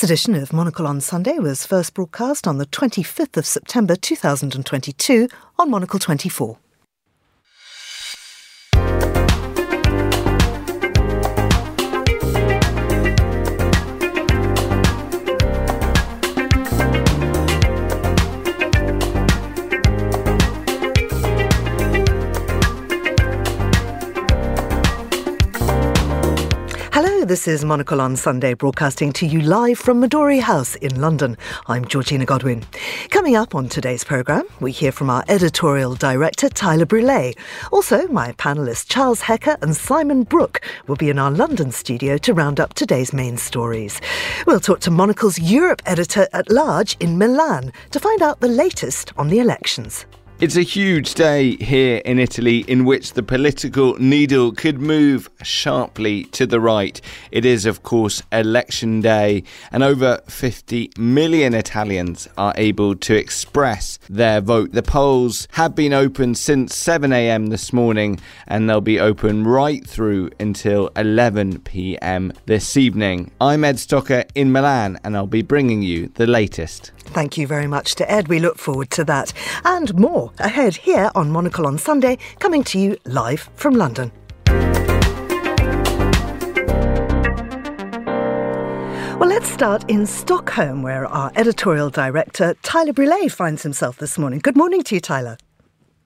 This edition of Monocle on Sunday was first broadcast on the 25th of September 2022 on Monocle 24. This is Monocle on Sunday, broadcasting to you live from Midori House in London. I'm Georgina Godwin. Coming up on today's programme, we hear from our editorial director, Tyler Brûlé. Also, my panellists Charles Hecker and Simon Brooke will be in our London studio to round up today's main stories. We'll talk to Monocle's Europe editor at large in Milan to find out the latest on the elections. It's a huge day here in Italy in which the political needle could move sharply to the right. It is, of course, election day, and over 50 million Italians are able to express their vote. The polls have been open since 7 a.m. this morning, and they'll be open right through until 11 p.m. this evening. I'm Ed Stocker in Milan, and I'll be bringing you the latest. Thank you very much to Ed. We look forward to that and more ahead here on Monocle on Sunday, coming to you live from London. Well, let's start in Stockholm, where our editorial director, Tyler Brûlé, finds himself this morning. Good morning to you, Tyler.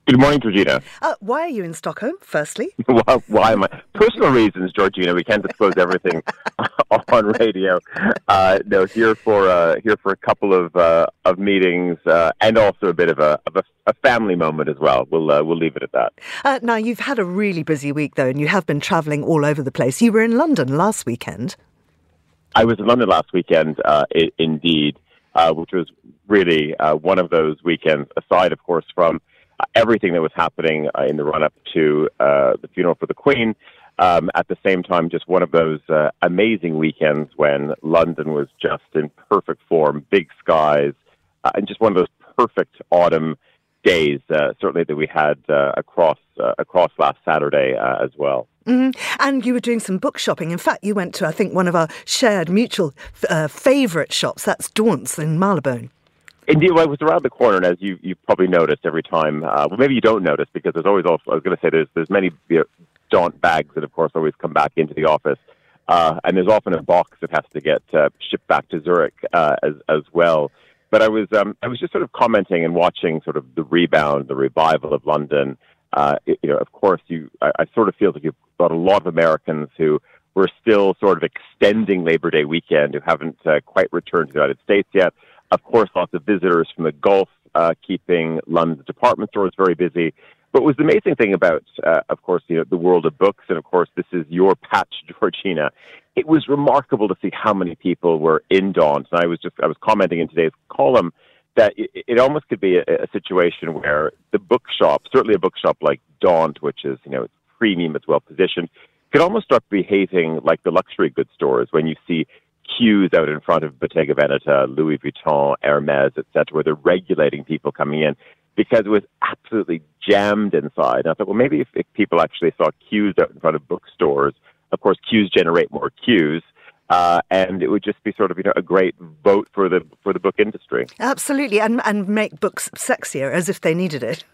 Good morning, Georgina. Uh, why are you in Stockholm, firstly? why, why am I? Personal reasons, Georgina. We can't disclose everything on radio. Uh, no, here for uh, here for a couple of uh, of meetings uh, and also a bit of a of a, a family moment as well. We'll uh, we'll leave it at that. Uh, now, you've had a really busy week though, and you have been travelling all over the place. You were in London last weekend. I was in London last weekend, I- indeed, which was really one of those weekends. Aside, of course, from everything that was happening uh, in the run up to uh, the funeral for the Queen. Um, at the same time, just one of those uh, amazing weekends when London was just in perfect form, big skies, uh, and just one of those perfect autumn days, uh, certainly that we had across across last Saturday as well. Mm-hmm. And you were doing some book shopping. In fact, you went to I think one of our shared mutual favourite shops. That's Daunt's in Marylebone. Indeed, well, it was around the corner, and as you you probably noticed every time, uh, well, maybe you don't notice because there's always also. I was going to say there's there's many you know, Daunt bags that, of course, always come back into the office, uh, and there's often a box that has to get uh, shipped back to Zurich uh, as as well. But I was um, I was just sort of commenting and watching sort of the rebound, the revival of London. Uh, it, you know, of course, you I, I sort of feel like you've got a lot of Americans who were still sort of extending Labor Day weekend who haven't uh, quite returned to the United States yet. Of course, lots of visitors from the Gulf, uh, keeping London's department stores very busy. But was the amazing thing about, uh, of course, you know, the world of books, and of course, this is your patch, Georgina. It was remarkable to see how many people were in Daunt. And I was just, I was commenting in today's column that it, it almost could be a, a situation where the bookshop, certainly a bookshop like Daunt, which is, you know, it's premium, it's well positioned, could almost start behaving like the luxury goods stores when you see queues out in front of Bottega Veneta, Louis Vuitton, Hermes, etc., where they're regulating people coming in because it was absolutely jammed inside. And I thought, well, maybe if, if people actually saw queues out in front of bookstores, of course, queues generate more queues. Uh, and it would just be sort of you know a great vote for the for the book industry. Absolutely, and and make books sexier as if they needed it.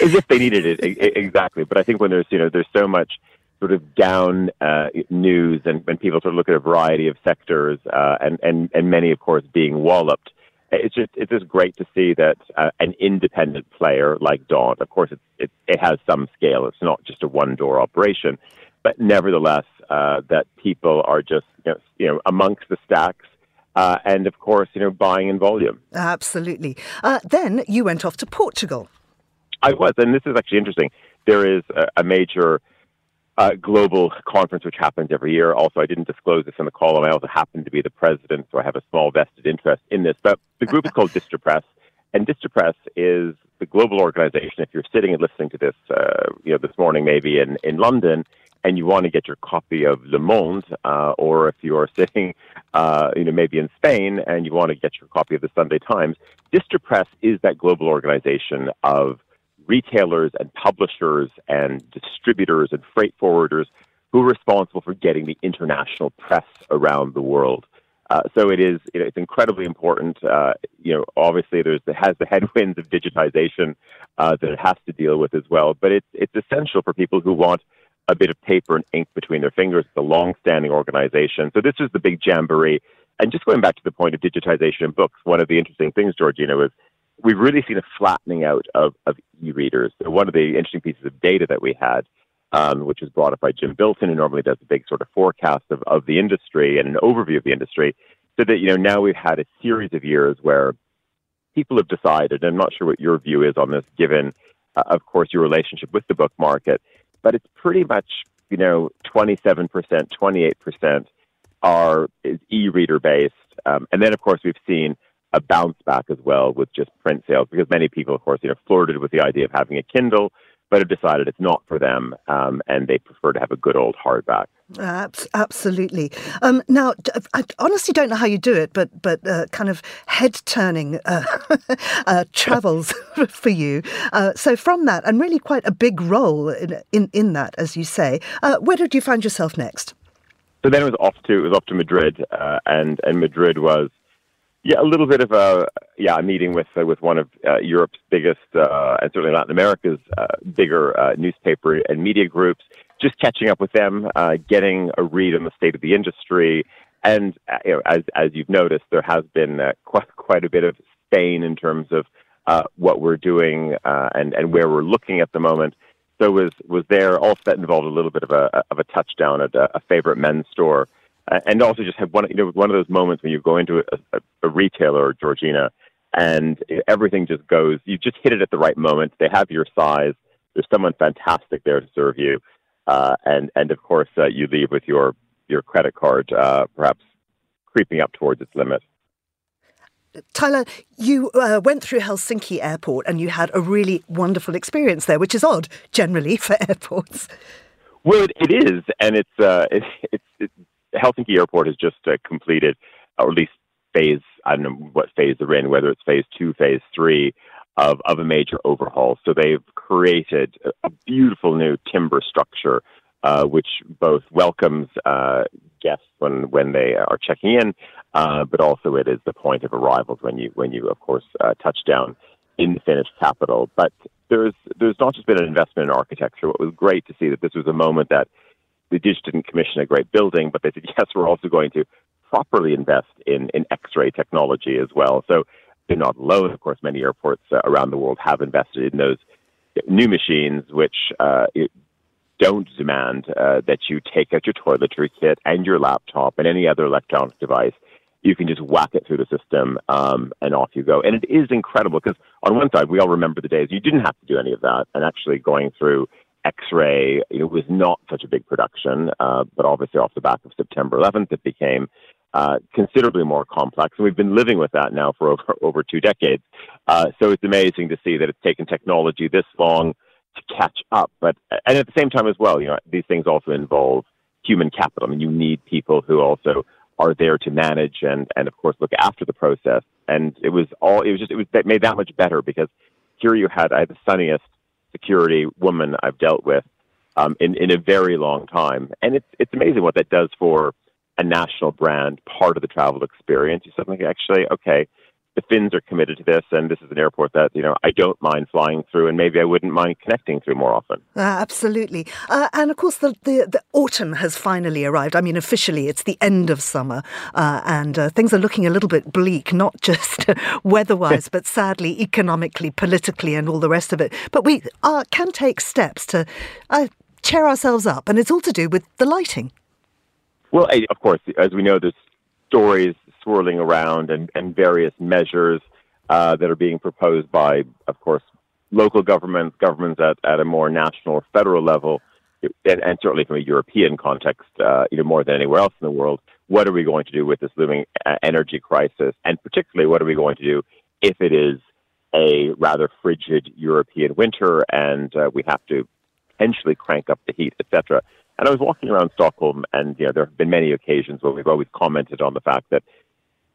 as if they needed it exactly. But I think when there's you know there's so much sort of down uh, news and when people sort of look at a variety of sectors uh, and, and, and many, of course, being walloped. It's just it's just great to see that uh, an independent player like Daunt, of course, it, it, it has some scale. It's not just a one door operation, but nevertheless, uh, that people are just you know, you know amongst the stacks uh, and of course, you know, buying in volume. Absolutely. Uh, then you went off to Portugal. I was, and this is actually interesting. There is a, a major uh, global conference which happens every year. Also, I didn't disclose this in the column. I also happen to be the president, so I have a small vested interest in this. But the group is called Distripress, and Distripress is the global organization. If you're sitting and listening to this, uh, you know, this morning maybe in, in London, and you want to get your copy of Le Monde, uh, or if you are sitting, uh, you know, maybe in Spain and you want to get your copy of the Sunday Times, Distripress is that global organization of retailers and publishers and distributors and freight forwarders who are responsible for getting the international press around the world. Uh, so it is, you know, it's incredibly important. Uh, you know, obviously there's has the headwinds of digitization uh, that it has to deal with as well. But it's it's essential for people who want a bit of paper and ink between their fingers. It's a long-standing organization. So this is the big jamboree. And just going back to the point of digitization in books, one of the interesting things, Georgina, was we've really seen a flattening out of, of e-readers. So one of the interesting pieces of data that we had, um, which was brought up by Jim Bilton, who normally does a big sort of forecast of, of the industry and an overview of the industry, so that you know now we've had a series of years where people have decided. I'm not sure what your view is on this, given, uh, of course, your relationship with the book market, but it's pretty much you know 27%, 28% are is e-reader based, um, and then of course we've seen a bounce back as well with just print sales because many people, of course, you know, flirted with the idea of having a Kindle, but have decided it's not for them, um, and they prefer to have a good old hardback. absolutely. Um, now, I honestly don't know how you do it, but but uh, kind of head turning uh, uh, travels for you. Uh, so from that, and really quite a big role in in, in that, as you say. Uh, where did you find yourself next? So then it was off to it was off to Madrid, uh, and and Madrid was yeah, a little bit of a yeah a meeting with uh, with one of uh, Europe's biggest uh, and certainly Latin America's uh, bigger uh, newspaper and media groups. Just catching up with them, uh, getting a read on the state of the industry, and you know, as as you've noticed, there has been quite quite a bit of Spain in terms of what we're doing and and where we're looking at the moment. So was was there also that involved a little bit of a of a touchdown at a, a favorite men's store and also just have one, you know, one of those moments when you go into a, a, a retailer, Georgina, and everything just goes. You just hit it at the right moment. They have your size. There's someone fantastic there to serve you, uh, and and of course uh, you leave with your your credit card uh, perhaps creeping up towards its limit. Tyler, you uh, went through Helsinki Airport and you had a really wonderful experience there, which is odd generally for airports. Well, it, it is, and it's uh, it, it's, it's Helsinki Airport has just uh, completed, or at least phase, I don't know what phase they're in, whether it's phase two, phase three of, of a major overhaul. So they've created a, beautiful new timber structure, uh, which both welcomes uh, guests when, when they are checking in, uh, but also it is the point of arrivals when you, when you of course, uh, touch down in the Finnish capital. But there's, there's not just been an investment in architecture. What was great to see that this was a moment that they just didn't commission a great building, but they said, yes, we're also going to properly invest in, in X-ray technology as well. So they're not alone. Of course, many airports uh, around the world have invested in those new machines, which uh, don't demand uh, that you take out your toiletry kit and your laptop and any other electronic device. You can just whack it through the system um, and off you go. And it is incredible because on one side, we all remember the days you didn't have to do any of that and actually going through X-ray, know, was not such a big production, uh, but obviously off the back of September 11th, it became uh, considerably more complex, and we've been living with that now for over over two decades. Uh, so it's amazing to see that it's taken technology this long to catch up. But and at the same time as well, you know, these things also involve human capital. I mean, you need people who also are there to manage and and of course look after the process. And it was all it was just it was made that much better because here you had I had the sunniest security woman I've dealt with um, in in a very long time, and it's it's amazing what that does for a national brand, part of the travel experience. You suddenly actually okay, the Finns are committed to this, and this is an airport that you know I don't mind flying through, and maybe I wouldn't mind connecting through more often. Uh, absolutely, uh, and of course the, the, the autumn has finally arrived. I mean, officially it's the end of summer, uh, and uh, things are looking a little bit bleak, not just weather-wise, but sadly economically, politically, and all the rest of it. But we uh, can take steps to uh, cheer ourselves up, and it's all to do with the lighting. Well, of course, as we know, there's stories swirling around and, and various measures uh, that are being proposed by, of course, local governments, governments at, at a more national or federal level, and, and certainly from a European context, uh, you know, more than anywhere else in the world. What are we going to do with this looming uh, energy crisis? And particularly, what are we going to do if it is a rather frigid European winter and uh, we have to potentially crank up the heat, etc. And I was walking around Stockholm, and you know, there have been many occasions where we've always commented on the fact that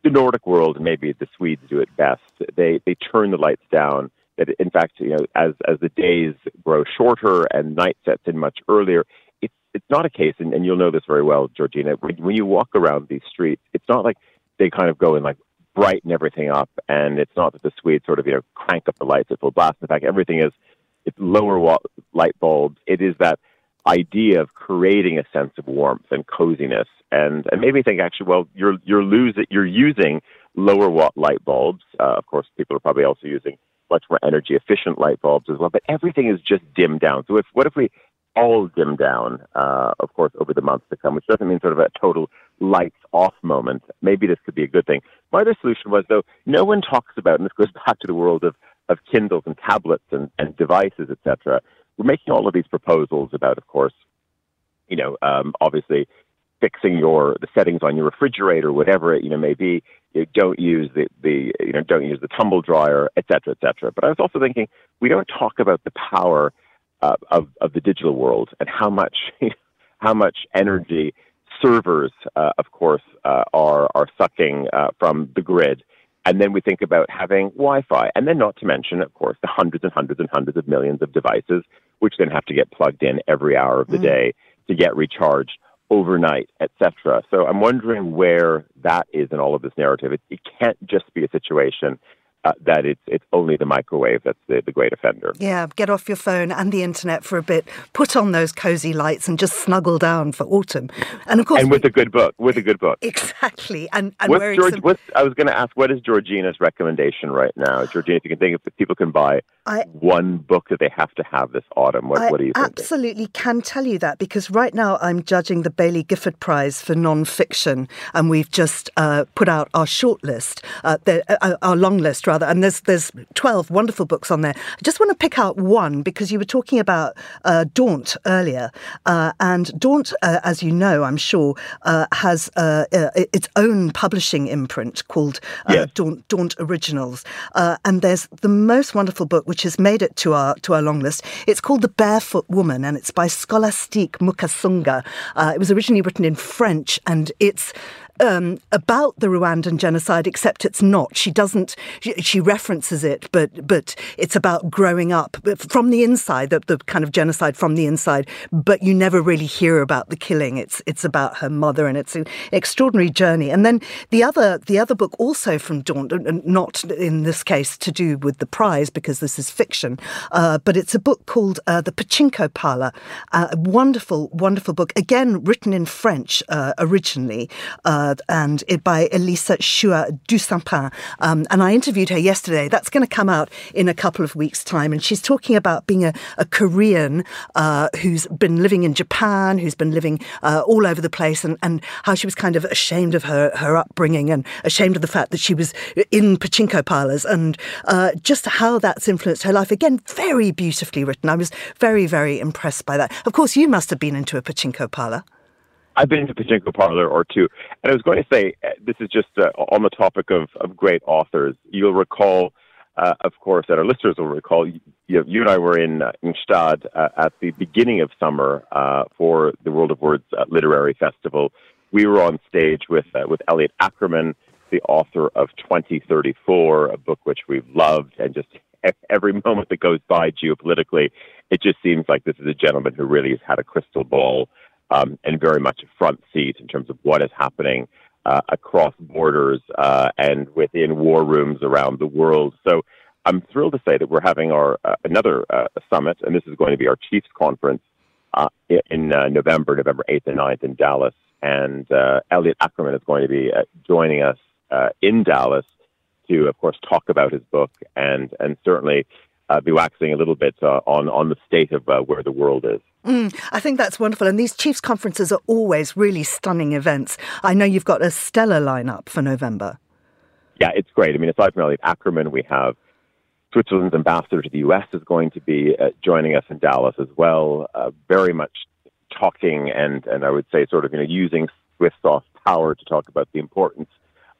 the Nordic world, maybe the Swedes do it best. They they turn the lights down. That in fact, you know, as as the days grow shorter and night sets in much earlier, it's it's not a case, and, and you'll know this very well, Georgina. When, when you walk around these streets, it's not like they kind of go and like brighten everything up. And it's not that the Swedes sort of, you know, crank up the lights at full blast. In fact, everything is, it's lower light bulbs. It is that idea of creating a sense of warmth and coziness. And, and maybe think actually, well, you're, you're losing, you're using lower watt light bulbs. Uh, of course, people are probably also using much more energy efficient light bulbs as well, but everything is just dimmed down. So if, what if we all dim down, uh, of course, over the months to come, which doesn't mean sort of a total lights off moment. Maybe this could be a good thing. My other solution was, though, no one talks about, and this goes back to the world of, of Kindles and tablets and, and devices, etc. We're making all of these proposals about, of course, you know, um, obviously fixing your the settings on your refrigerator, whatever it you know may be. You don't use the, the you know don't use the tumble dryer, et cetera, et cetera. But I was also thinking we don't talk about the power uh, of of the digital world and how much how much energy servers, uh, of course, uh, are are sucking uh, from the grid. And then we think about having Wi-Fi, and then not to mention, of course, the hundreds and hundreds and hundreds of millions of devices, which then have to get plugged in every hour of the mm. day to get recharged overnight, etc. So I'm wondering where that is in all of this narrative. It, it can't just be a situation uh, that it's it's only the microwave that's the, the great offender. Yeah, get off your phone and the internet for a bit. Put on those cozy lights and just snuggle down for autumn. And of course, and with we, a good book, with a good book, exactly. And, and what's George, some... what's, I was going to ask, what is Georgina's recommendation right now? Georgina, if you can think if people can buy I, one book that they have to have this autumn, what, what do you think? I absolutely, can tell you that because right now I'm judging the Baillie Gifford Prize for non-fiction, and we've just uh, put out our shortlist, uh, uh, our long list rather, and there's there's twelve wonderful books on there. I just want to pick out one because you were talking about uh, Daunt earlier, uh, and Daunt, uh, as you know, I'm sure, has its own publishing imprint called yes. Daunt, Daunt Originals, and there's the most wonderful book which has made it to our to our long list. It's called The Barefoot Woman, and it's by Scholastique Mukasonga. Uh, it was originally written in French, and it's um, about the Rwandan genocide, except it's not. She doesn't. She, she, references it, but but it's about growing up from the inside, the, the kind of genocide from the inside. But you never really hear about the killing. It's it's about her mother, and it's an extraordinary journey. And then the other the other book, also from Daunt, not in this case to do with the prize because this is fiction, uh, but it's a book called uh, The Pachinko Parlor. Uh, a wonderful, wonderful book, again written in French uh, originally. Uh, and it by Elisa Shua Dusapin. Um, and I interviewed her yesterday. That's going to come out in a couple of weeks' time. And she's talking about being a, a Korean uh, who's been living in Japan, who's been living uh, all over the place, and, and how she was kind of ashamed of her, her upbringing and ashamed of the fact that she was in pachinko parlors and uh, just how that's influenced her life. Again, very beautifully written. I was very, very impressed by that. Of course, you must have been into a pachinko parlor. I've been in to Pachinko Parlor or two. And I was going to say, uh, this is just uh, on the topic of, of great authors. You'll recall, uh, of course, that our listeners will recall, you, you and I were in, uh, uh, at the beginning of summer uh, for the World of Words Literary Festival. We were on stage with, with Elliot Ackerman, the author of 2034, a book which we've loved and just every moment that goes by geopolitically, it just seems like this is a gentleman who really has had a crystal ball um, and very much a front seat in terms of what is happening uh, across borders uh, and within war rooms around the world. So I'm thrilled to say that we're having our uh, another uh, summit, and this is going to be our Chiefs conference uh, in uh, November, November 8th and 9th in Dallas. And Elliot Ackerman is going to be joining us in Dallas to, of course, talk about his book and and certainly uh, be waxing a little bit uh, on on the state of uh, where the world is. Mm, I think that's wonderful, and these Chiefs conferences are always really stunning events. I know you've got a stellar lineup for November. Yeah, it's great. I mean, aside from Elliot Ackerman, we have Switzerland's ambassador to the U.S. is going to be uh, joining us in Dallas as well. Uh, very much talking and and I would say sort of you know using Swiss soft power to talk about the importance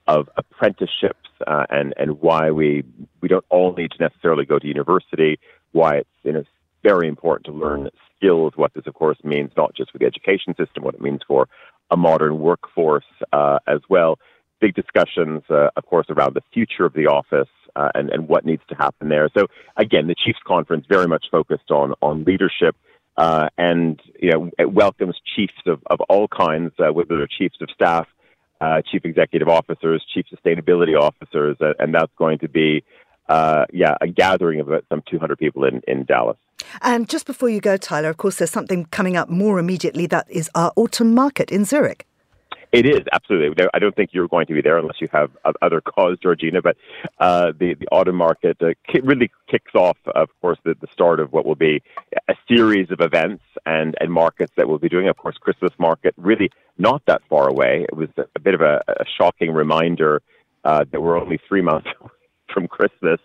of apprenticeships uh, and and why we we don't all need to necessarily go to university. Why it's you know very important to learn skills. What this of course means not just for the education system, what it means for a modern workforce uh, as well. Big discussions, uh, of course, around the future of the office uh, and and what needs to happen there. So again, the Chiefs Conference very much focused on on leadership. Uh, and you know, it welcomes chiefs of, of all kinds, uh, whether they're chiefs of staff, uh, chief executive officers, chief sustainability officers, and that's going to be, uh, yeah, a gathering of about some 200 people in, in Dallas. And just before you go, Tyler, of course, there's something coming up more immediately that is our autumn market in Zurich. It is absolutely. I don't think you're going to be there unless you have other cause, Georgina. But uh, the the autumn market uh, really kicks off, of course, the, the start of what will be a series of events and and markets that we'll be doing. Of course, Christmas market really not that far away. It was a, bit of a, a shocking reminder uh, that we're only three months from Christmas,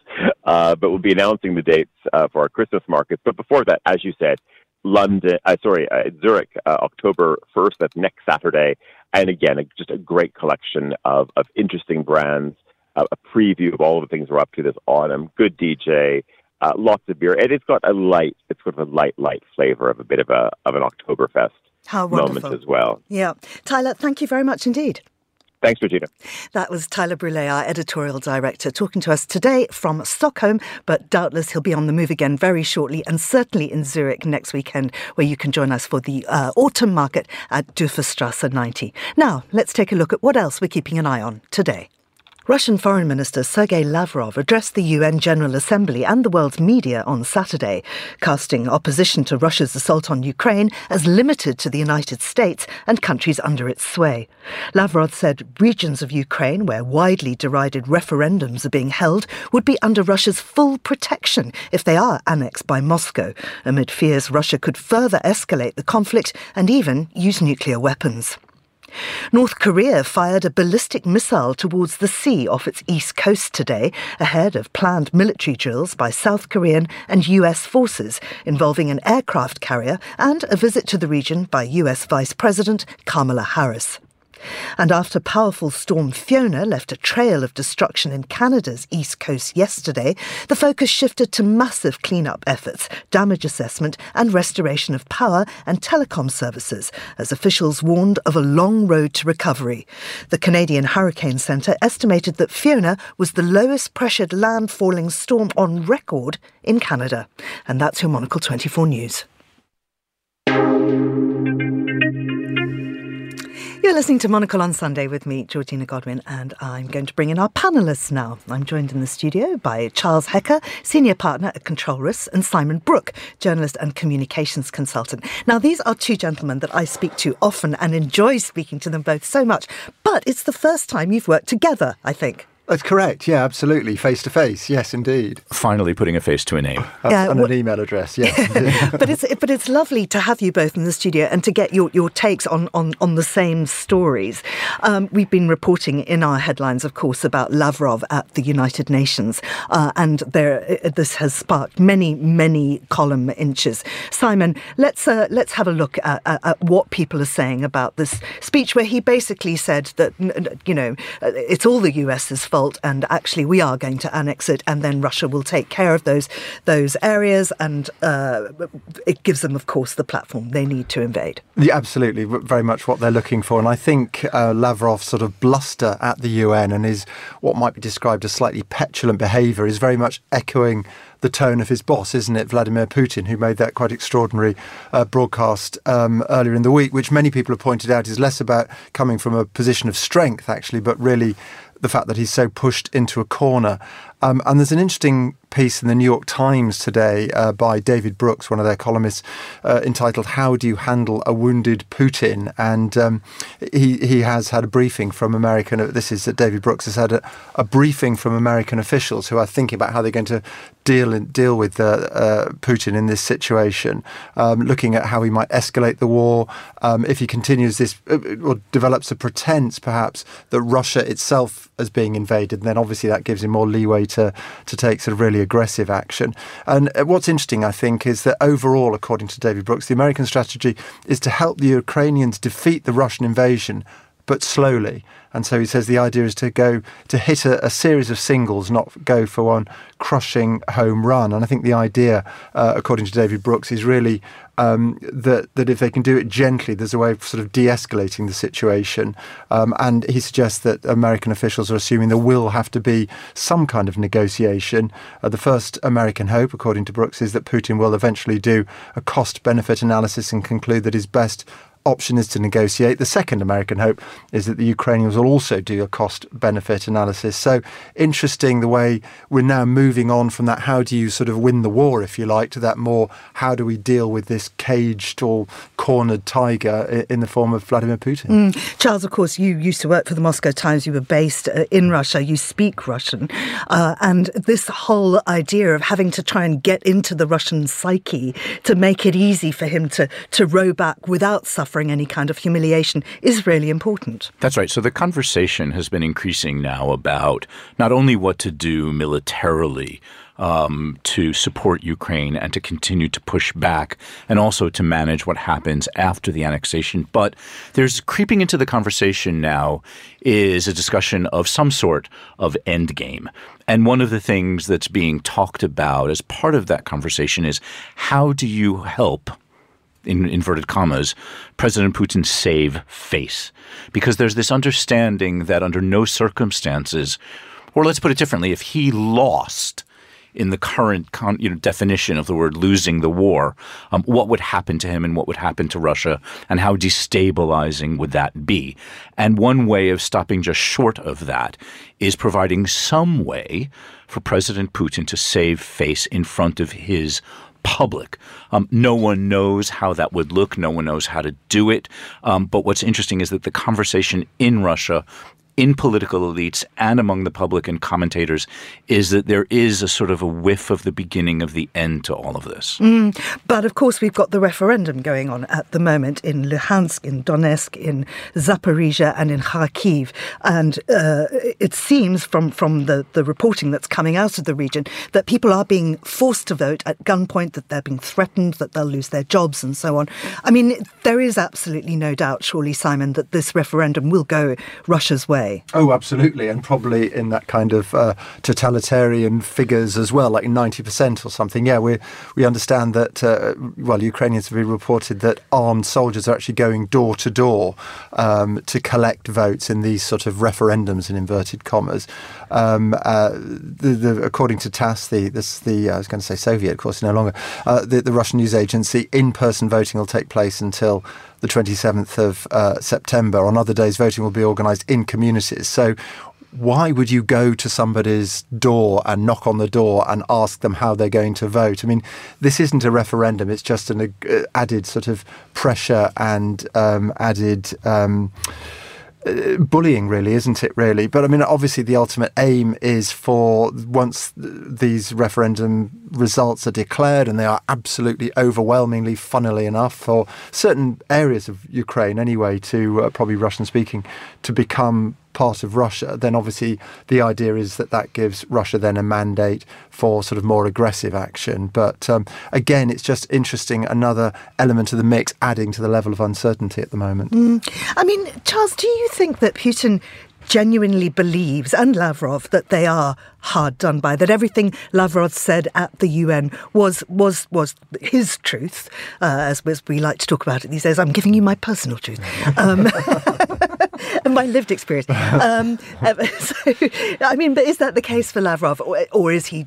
uh, but we'll be announcing the dates uh, for our Christmas markets. But before that, as you said, London, uh, sorry, uh, Zurich, uh, October 1st, that's next Saturday. And again, just a great collection of, of interesting brands, uh, a preview of all the things we're up to this autumn, good DJ, uh, lots of beer. And it's got a light, it's sort of a light, light flavor of a bit of a of an Oktoberfest How moment as well. Yeah. Tyler, thank you very much indeed. Thanks, Regina. That was Tyler Brûlé, our editorial director, talking to us today from Stockholm, but doubtless he'll be on the move again very shortly and certainly in Zurich next weekend, where you can join us for the uh, autumn market at Dufourstrasse 90. Now, let's take a look at what else we're keeping an eye on today. Russian Foreign Minister Sergei Lavrov addressed the UN General Assembly and the world's media on Saturday, casting opposition to Russia's assault on Ukraine as limited to the United States and countries under its sway. Lavrov said regions of Ukraine where widely derided referendums are being held would be under Russia's full protection if they are annexed by Moscow, amid fears Russia could further escalate the conflict and even use nuclear weapons. North Korea fired a ballistic missile towards the sea off its east coast today, ahead of planned military drills by South Korean and US forces involving an aircraft carrier and a visit to the region by US Vice President Kamala Harris. And after powerful storm Fiona left a trail of destruction in Canada's east coast yesterday, the focus shifted to massive cleanup efforts, damage assessment, and restoration of power and telecom services, as officials warned of a long road to recovery. The Canadian Hurricane Centre estimated that Fiona was the lowest pressured landfalling storm on record in Canada. And that's your Monocle 24 News. You're listening to Monocle on Sunday with me, Georgina Godwin, and I'm going to bring in our panelists now. I'm joined in the studio by Charles Hecker, Senior Partner at Control Risks, and Simon Brooke, Journalist and Communications Consultant. Now, these are two gentlemen that I speak to often and enjoy speaking to them both so much, but it's the first time you've worked together, I think. That's correct. Yeah, absolutely. Face to face. Yes, indeed. Finally, putting a face to a name. yeah, and an email address. Yes. but it's but it's lovely to have you both in the studio and to get your, your takes on, on, on the same stories. Um, we've been reporting in our headlines, of course, about Lavrov at the United Nations, uh, and there uh, this has sparked many many column inches. Simon, let's uh, let's have a look at, at, at, what people are saying about this speech, where he basically said that you know uh, it's all the US's fault, and actually we are going to annex it, and then Russia will take care of those those areas, and uh, it gives them, of course, the platform they need to invade. Yeah, absolutely, very much what they're looking for, and I think uh, Lavrov's sort of bluster at the UN and his what might be described as slightly petulant behaviour is very much echoing the tone of his boss, isn't it, Vladimir Putin, who made that quite extraordinary uh, broadcast um, earlier in the week, which many people have pointed out is less about coming from a position of strength, actually, but really the fact that he's so pushed into a corner. Um, and there's an interesting piece in the New York Times today uh, by David Brooks, one of their columnists, uh, entitled "How Do You Handle a Wounded Putin?" And um, he he has had a briefing from American. This is that David Brooks has had a, a, briefing from American officials who are thinking about how they're going to deal in, deal with uh, uh Putin in this situation, um, looking at how he might escalate the war um, if he continues this uh, or develops a pretense, perhaps, that Russia itself is being invaded. Then obviously that gives him more leeway to to take sort of really aggressive action. And uh, what's interesting, I think, is that overall, according to David Brooks, the American strategy is to help the Ukrainians defeat the Russian invasion, but slowly. And so he says the idea is to go to hit a, a series of singles, not go for one crushing home run. And I think the idea, uh, according to David Brooks, is really um, that that if they can do it gently, there's a way of sort of de-escalating the situation. Um, and he suggests that American officials are assuming there will have to be some kind of negotiation. Uh, the first American hope, according to Brooks, is that Putin will eventually do a cost-benefit analysis and conclude that his best option is to negotiate. The second American hope is that the Ukrainians will also do a cost benefit analysis. So interesting the way we're now moving on from that how do you sort of win the war, if you like, to that more how do we deal with this caged or cornered tiger in the form of Vladimir Putin. Mm. Charles, of course, you used to work for the Moscow Times. You were based uh, in Russia. You speak Russian. Uh, and this whole idea of having to try and get into the Russian psyche to make it easy for him to, to row back without suffering any kind of humiliation is really important. That's right. So the conversation has been increasing now about not only what to do militarily um, to support Ukraine and to continue to push back and also to manage what happens after the annexation. But there's creeping into the conversation now is a discussion of some sort of endgame. And one of the things that's being talked about as part of that conversation is how do you help in inverted commas, President Putin save face? Because there's this understanding that under no circumstances, or let's put it differently, if he lost, in the current con, you know, definition of the word losing the war, um, what would happen to him and what would happen to Russia, and how destabilizing would that be? And one way of stopping just short of that is providing some way for President Putin to save face in front of his public. Um, no one knows how that would look. No one knows how to do it. Um, but what's interesting is that the conversation in Russia in political elites and among the public and commentators is that there is a sort of a whiff of the beginning of the end to all of this. Mm, but of course, we've got the referendum going on at the moment in Luhansk, in Donetsk, in Zaporizhia, and in Kharkiv. And uh, it seems from, from the, the reporting that's coming out of the region that people are being forced to vote at gunpoint, that they're being threatened, that they'll lose their jobs, and so on. I mean, there is absolutely no doubt, surely, Simon, that this referendum will go Russia's way Oh, absolutely, and probably in that kind of uh, totalitarian figures as well, like ninety percent or something. Yeah, we we understand that. Uh, well, Ukrainians have reported that armed soldiers are actually going door to door um, to collect votes in these sort of referendums in inverted commas. Um, uh, the, the, according to TASS, the this the I was going to say Soviet, of course, no longer uh, the, the Russian news agency. In-person voting will take place until the 27th of uh, September. On other days, voting will be organised in communities. So, why would you go to somebody's door and knock on the door and ask them how they're going to vote? I mean, this isn't a referendum, it's just an uh, added sort of pressure and um, added. Um, bullying, really, isn't it? Really, but I mean, obviously, the ultimate aim is for once these referendum results are declared, and they are absolutely overwhelmingly, funnily enough, for certain areas of Ukraine, anyway, to uh, probably Russian speaking, to become part of Russia, then obviously the idea is that that gives Russia then a mandate for sort of more aggressive action. But um, again, it's just interesting, another element of the mix adding to the level of uncertainty at the moment. Mm. I mean, Charles, do you think that Putin genuinely believes, and Lavrov, that they are hard done by. That everything Lavrov said at the UN was was was his truth, uh, as, as we like to talk about it these days. I'm giving you my personal truth. Um, and my lived experience. Um, uh, so, I mean, but is that the case for Lavrov, or, or, is he,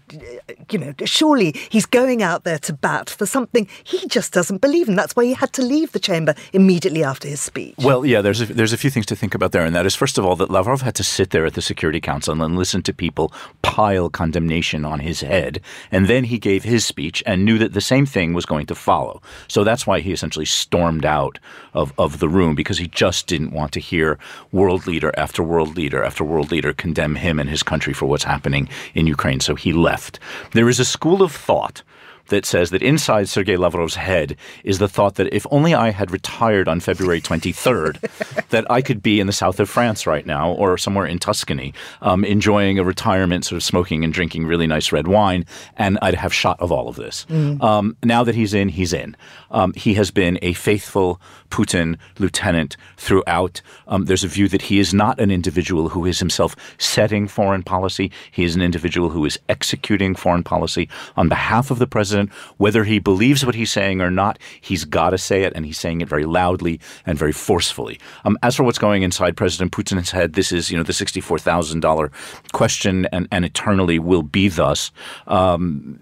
you know, surely he's going out there to bat for something he just doesn't believe in? That's why he had to leave the chamber immediately after his speech. Well, yeah, there's a, there's a few things to think about there, and that is first of all that Lavrov had to sit there at the Security Council and listen to people pile condemnation on his head, and then he gave his speech and knew that the same thing was going to follow. So that's why he essentially stormed out of, of the room because he just didn't want to hear world leader after world leader after world leader condemn him and his country for what's happening in Ukraine. So he left. There is a school of thought that says that inside Sergei Lavrov's head is the thought that if only I had retired on February 23rd, that I could be in the south of France right now or somewhere in Tuscany, um, enjoying a retirement, sort of smoking and drinking really nice red wine, and I'd have shot of all of this. Mm. Um, now that he's in, he's in. Um, he has been a faithful Putin lieutenant throughout. Um, there's a view that he is not an individual who is himself setting foreign policy. He is an individual who is executing foreign policy on behalf of the president president. Whether he believes what he's saying or not, he's got to say it, and he's saying it very loudly and very forcefully. Um, as for what's going inside President Putin's head, this is you know the sixty-four thousand dollar question, and, and eternally will be thus. Um,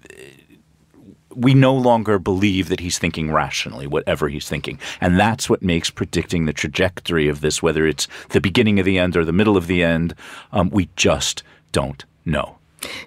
we no longer believe that he's thinking rationally, whatever he's thinking. And that's what makes predicting the trajectory of this, whether it's the beginning of the end or the middle of the end, um, we just don't know.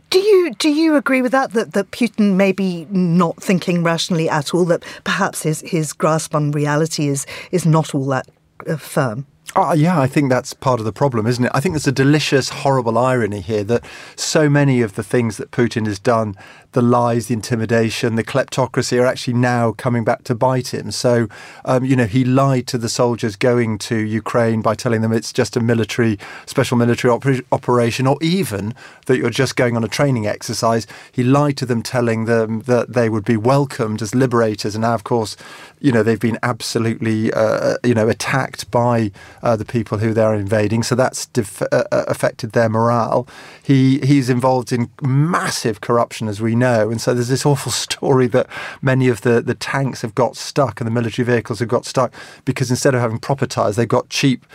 Do you do you agree with that, that that Putin may be not thinking rationally at all? That perhaps his his grasp on reality is is not all that uh, firm. Oh, yeah, I think that's part of the problem, isn't it? I think there's a delicious, horrible irony here that so many of the things that Putin has done the lies, the intimidation, the kleptocracy are actually now coming back to bite him. So, um, you know, he lied to the soldiers going to Ukraine by telling them it's just a military, special military oper- operation, or even that you're just going on a training exercise. He lied to them, telling them that they would be welcomed as liberators. And now, of course, you know, they've been absolutely, uh, you know, attacked by uh, the people who they're invading. So that's def- uh, uh affected their morale. He he's involved in massive corruption, as we know know. And so there's this awful story that many of the, the tanks have got stuck and the military vehicles have got stuck because instead of having proper tyres, they've got cheap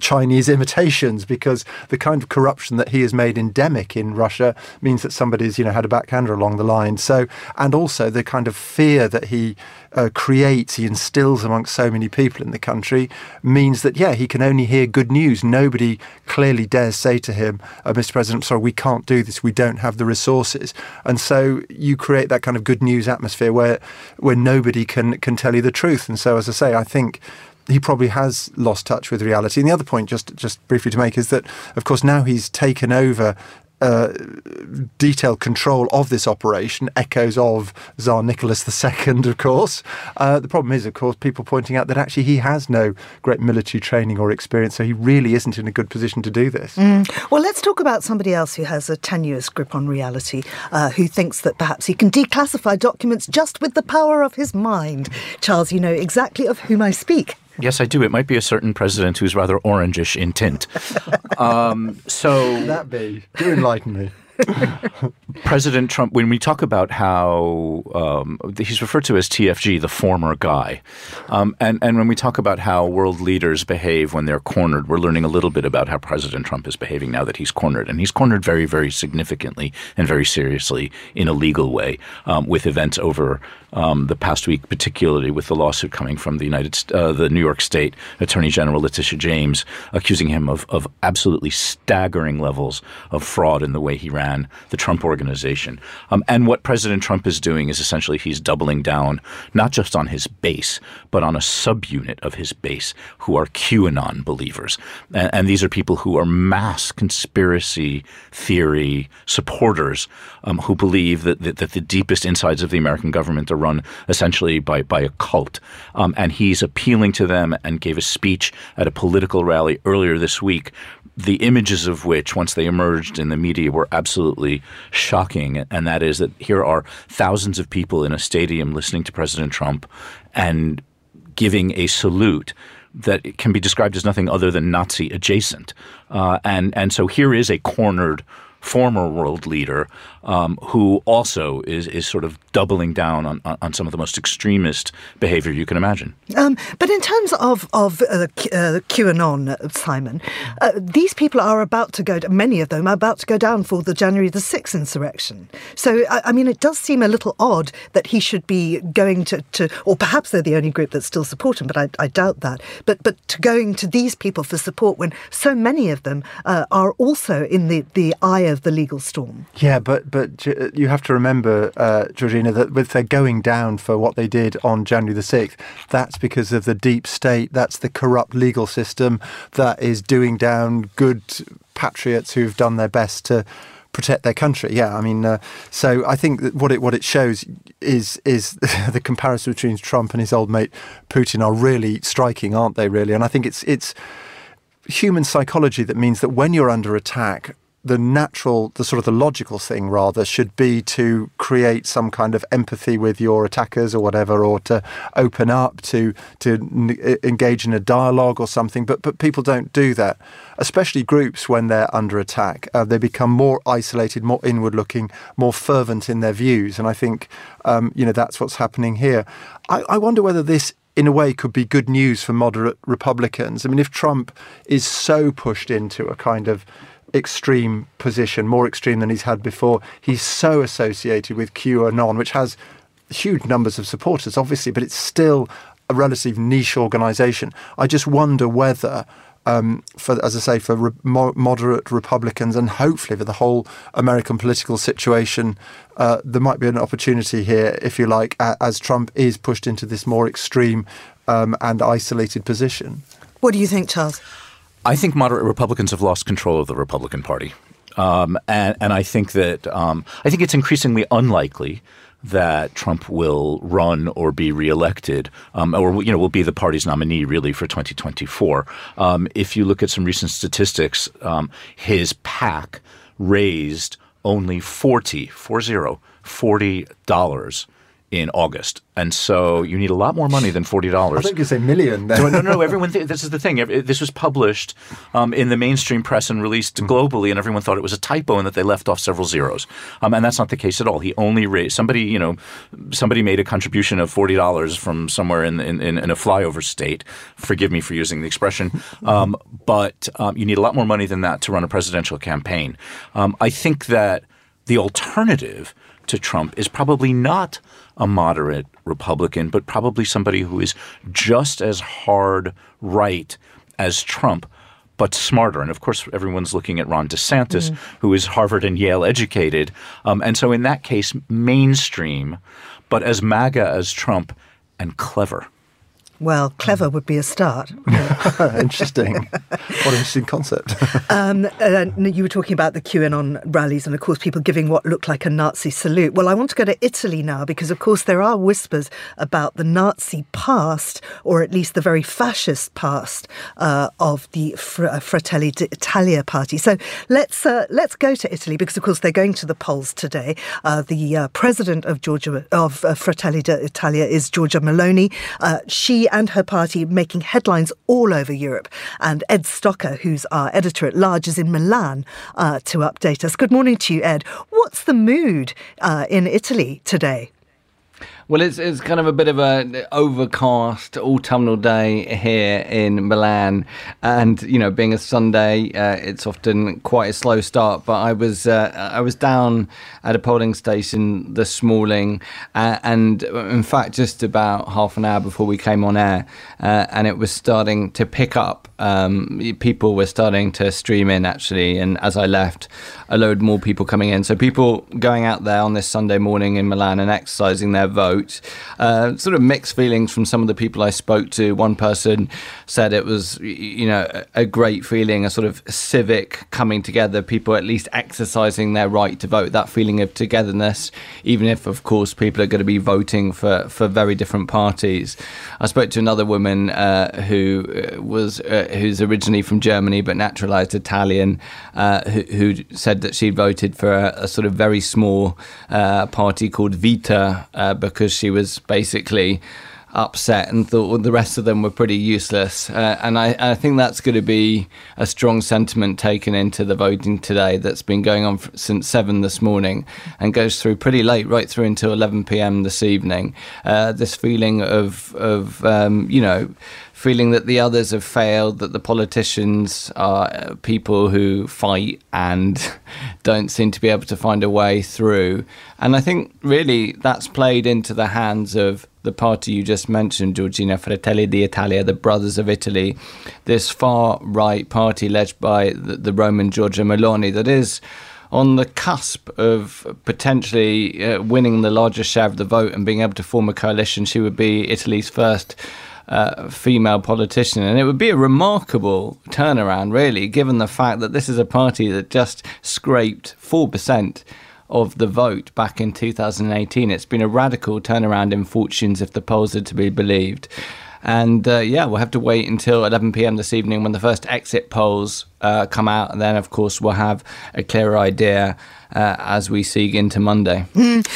Chinese imitations because the kind of corruption that he has made endemic in Russia means that somebody's you know had a backhander along the line. So and also the kind of fear that he uh, creates, he instills amongst so many people in the country means that yeah he can only hear good news. Nobody clearly dares say to him, uh, "Mr. President, sorry, we can't do this. We don't have the resources." And so you create that kind of good news atmosphere where where nobody can can tell you the truth. And so as I say, I think he probably has lost touch with reality. And the other point, just just briefly to make, is that of course now he's taken over uh, detailed control of this operation, echoes of Tsar Nicholas II, of course. Uh, the problem is, of course, people pointing out that actually he has no great military training or experience, so he really isn't in a good position to do this. Mm. Well, let's talk about somebody else who has a tenuous grip on reality, uh, who thinks that perhaps he can declassify documents just with the power of his mind. Charles, you know exactly of whom I speak. Yes, I do. It might be a certain president who's rather orangish in tint. Um, so that be? Do enlighten me. President Trump, when we talk about how um, he's referred to as TFG, the former guy, um, and and when we talk about how world leaders behave when they're cornered, we're learning a little bit about how President Trump is behaving now that he's cornered, and he's cornered very, very significantly and very seriously in a legal way um, with events over um, the past week, particularly with the lawsuit coming from the United, uh, the New York State Attorney General Letitia James, accusing him of of absolutely staggering levels of fraud in the way he ran the Trump organization. Um, and what President Trump is doing is essentially he's doubling down not just on his base, but on a subunit of his base who are QAnon believers, and, and these are people who are mass conspiracy theory supporters um, who believe that, that, that the deepest insides of the American government are run essentially by, by a cult. Um, and he's appealing to them and gave a speech at a political rally earlier this week the images of which, once they emerged in the media, were absolutely shocking. And that is that here are thousands of people in a stadium listening to President Trump and giving a salute that can be described as nothing other than Nazi adjacent. Uh, and and so here is a cornered former world leader um, who also is, is sort of doubling down on, on some of the most extremist behavior you can imagine. Um, but in terms of, of uh, uh, QAnon, uh, Simon, uh, these people are about to go, many of them are about to go down for the January the 6th insurrection. So, I, I mean, it does seem a little odd that he should be going to, to or perhaps they're the only group that still support him, but I, I doubt that. But, but to going to these people for support when so many of them uh, are also in the, the eye of the legal storm. Yeah, but but you have to remember, uh, Georgina, that with their going down for what they did on January the sixth, that's because of the deep state. That's the corrupt legal system that is doing down good patriots who've done their best to protect their country. Yeah, I mean, uh, so I think that what it what it shows is is the comparison between Trump and his old mate Putin are really striking, aren't they? Really, and I think it's it's human psychology that means that when you're under attack, the natural, the sort of the logical thing rather should be to create some kind of empathy with your attackers or whatever, or to open up, to to engage in a dialogue or something. But but people don't do that, especially groups when they're under attack. Uh, they become more isolated, more inward-looking, more fervent in their views, and I think um, you know that's what's happening here. I, I wonder whether this in a way could be good news for moderate Republicans. I mean, if Trump is so pushed into a kind of extreme position, more extreme than he's had before. He's so associated with QAnon, which has huge numbers of supporters, obviously, but it's still a relative niche organisation. I just wonder whether. Um, for as I say, for re- moderate Republicans and hopefully for the whole American political situation, uh, there might be an opportunity here, if you like, as Trump is pushed into this more extreme um, and isolated position. What do you think, Charles? I think moderate Republicans have lost control of the Republican Party. Um, and, and I think that um, I think it's increasingly unlikely that Trump will run or be reelected, um, or you know, will be the party's nominee really for 2024. Um, if you look at some recent statistics, um, his PAC raised only 40, 40, 40 dollars in August. And so you need a lot more money than forty dollars. I think it's a million. no, no, no. Everyone. Th- this is the thing. This was published um, in the mainstream press and released mm. globally, and everyone thought it was a typo and that they left off several zeros. Um, and that's not the case at all. He only raised somebody. You know, somebody made a contribution of forty dollars from somewhere in, in, in a flyover state. Forgive me for using the expression, um, but um, you need a lot more money than that to run a presidential campaign. Um, I think that the alternative to Trump is probably not a moderate Republican, but probably somebody who is just as hard right as Trump, but smarter. And of course, everyone's looking at Ron DeSantis, mm. who is Harvard and Yale educated. Um, and so, in that case, mainstream, but as MAGA as Trump and clever. Well, clever would be a start. interesting. what an interesting concept. um, uh, you were talking about the QAnon rallies and, of course, people giving what looked like a Nazi salute. Well, I want to go to Italy now because, of course, there are whispers about the Nazi past, or at least the very fascist past, uh, of the Fr- uh, Fratelli d'Italia party. So let's uh, let's go to Italy because, of course, they're going to the polls today. Uh, the uh, president of Georgia of Fratelli d'Italia is Giorgia Meloni. she and her party making headlines all over Europe. And Ed Stocker, who's our editor at large, is in Milan uh, to update us. Good morning to you, Ed. What's the mood uh, in Italy today? Well, it's it's kind of a bit of a overcast autumnal day here in Milan, and you know, being a Sunday, uh, it's often quite a slow start. But I was uh, I was down at a polling station this morning, uh, and in fact, just about half an hour before we came on air, uh, and it was starting to pick up. Um, people were starting to stream in actually, and as I left, a load more people coming in. So people going out there on this Sunday morning in Milan and exercising their vote. Uh, sort of mixed feelings from some of the people I spoke to. One person said it was, you know, a great feeling, a sort of civic coming together, people at least exercising their right to vote, that feeling of togetherness, even if, of course, people are going to be voting for, for very different parties. I spoke to another woman uh, who uh, was uh, who's originally from Germany but naturalized Italian, uh, who, who, said that she voted for a, a, sort of very small uh, party called Vita because because she was basically upset and thought the rest of them were pretty useless. Uh, and I, I, think that's going to be a strong sentiment taken into the voting today that's been going on since 7 this morning and goes through pretty late, right through until 11 p.m. this evening. Uh, this feeling of, of um, you know, feeling that the others have failed, that the politicians are uh, people who fight and don't seem to be able to find a way through. And I think really that's played into the hands of the party you just mentioned, Georgina Fratelli d'Italia, the Brothers of Italy, this far right party led by the, the Roman Giorgia Meloni that is on the cusp of potentially uh, winning the largest share of the vote and being able to form a coalition. She would be Italy's first female politician. And it would be a remarkable turnaround, really, given the fact that this is a party that just scraped 4% of the vote back in 2018. It's been a radical turnaround in fortunes if the polls are to be believed. And uh, yeah, we'll have to wait until 11 p.m. this evening when the first exit polls uh, come out. And then, of course, we'll have a clearer idea uh, as we see into Monday. Mm.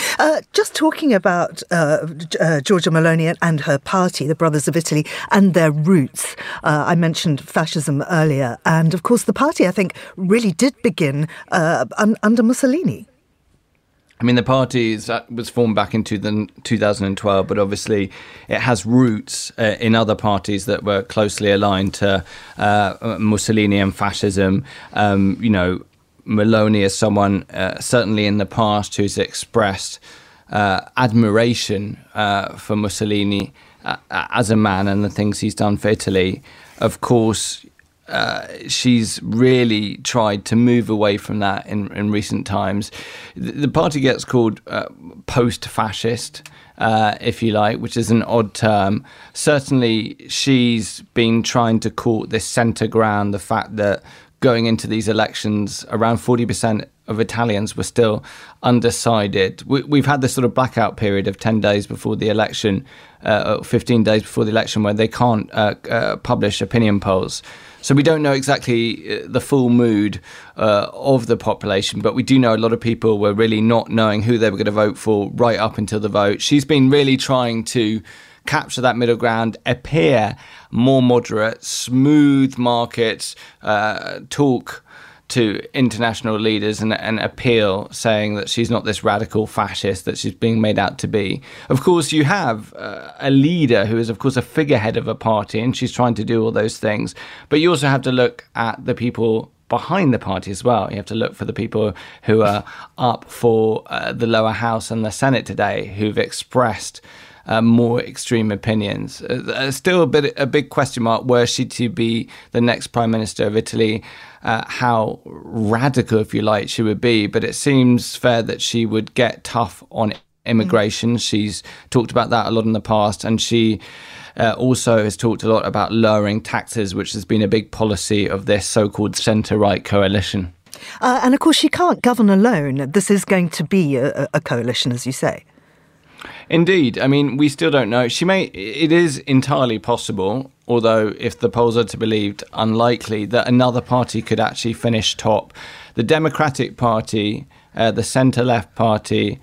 Just talking about uh, uh, Giorgia Meloni and her party, the Brothers of Italy, and their roots. I mentioned fascism earlier. And of course, the party, I think, really did begin un- under Mussolini. I mean, the party was formed back in two 2012, but obviously it has roots uh, in other parties that were closely aligned to uh, Mussolini and fascism. Um, you know, Meloni is someone, uh, certainly in the past, who's expressed uh, admiration uh, for Mussolini uh, as a man and the things he's done for Italy. Of course, uh, she's really tried to move away from that in, in recent times. The, the party gets called uh, post fascist. Uh, if you like, which is an odd term. Certainly, she's been trying to court this centre ground, the fact that going into these elections, around 40% of Italians were still undecided. We, have had this sort of blackout period of 10 days before the election, uh, 15 days before the election, where they can't uh, uh, publish opinion polls. So we don't know exactly uh, the full mood uh, of the population, but we do know a lot of people were really not knowing who they were going to vote for right up until the vote. She's been really trying to capture that middle ground, appear more moderate, smooth markets, uh, talk to international leaders and, appeal, saying that she's not this radical fascist that she's being made out to be. Of course, you have uh, a leader who is, of course, a figurehead of a party, and she's trying to do all those things. But you also have to look at the people behind the party as well. You have to look for the people who are up for uh, the lower house and the Senate today who've expressed uh, more extreme opinions. Uh, uh, still a bit a big question mark were she to be the next prime minister of Italy. Uh, how radical, if you like, she would be, but it seems fair that she would get tough on immigration. Mm. She's talked about that a lot in the past, and she uh, also has talked a lot about lowering taxes, which has been a big policy of this so called centre right coalition. Uh, and of course, she can't govern alone. This is going to be a, a coalition, as you say. Indeed. I mean, we still don't know. She may. It is entirely possible, although if the polls are to be believed, unlikely that another party could actually finish top. The Democratic Party, uh, the centre left party,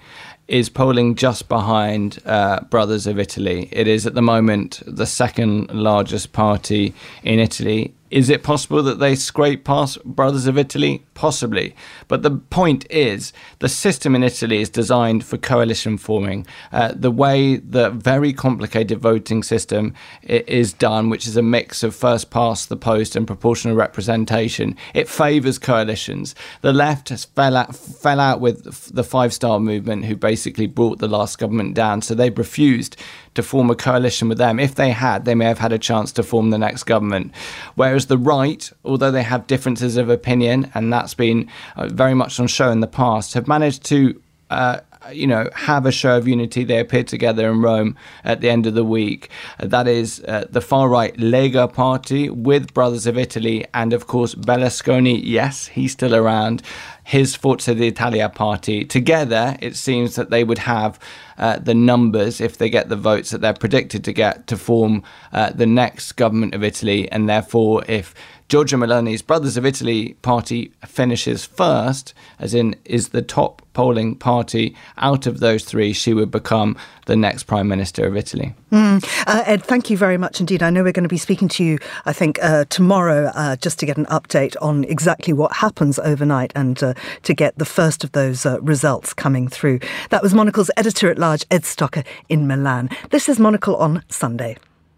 is polling just behind uh, Brothers of Italy. It is at the moment the second largest party in Italy. Is it possible that they scrape past Brothers of Italy? Possibly. But the point is, the system in Italy is designed for coalition forming. Uh, the way the very complicated voting system is done, which is a mix of first past the post and proportional representation, it favours coalitions. The left fell out, fell out with the Five Star Movement, who basically brought the last government down. So they've refused to form a coalition with them. If they had, they may have had a chance to form the next government. Whereas the right, although they have differences of opinion, and that's been uh, very much on show in the past, have managed to uh, you know, have a show of unity. They appeared together in Rome at the end of the week. Uh, that is uh, the far right Lega party with Brothers of Italy and, of course, Berlusconi. Yes, he's still around. His Forza d'Italia party. Together, it seems that they would have uh, the numbers, if they get the votes that they're predicted to get, to form uh, the next government of Italy. And therefore, if Giorgia Meloni's Brothers of Italy party finishes first, as in is the top polling party out of those three, she would become the next Prime Minister of Italy. Mm. Uh, Ed, thank you very much indeed. I know we're going to be speaking to you, I think, uh, tomorrow uh, just to get an update on exactly what happens overnight and uh, to get the first of those uh, results coming through. That was Monocle's editor at large, Ed Stocker, in Milan. This is Monocle on Sunday.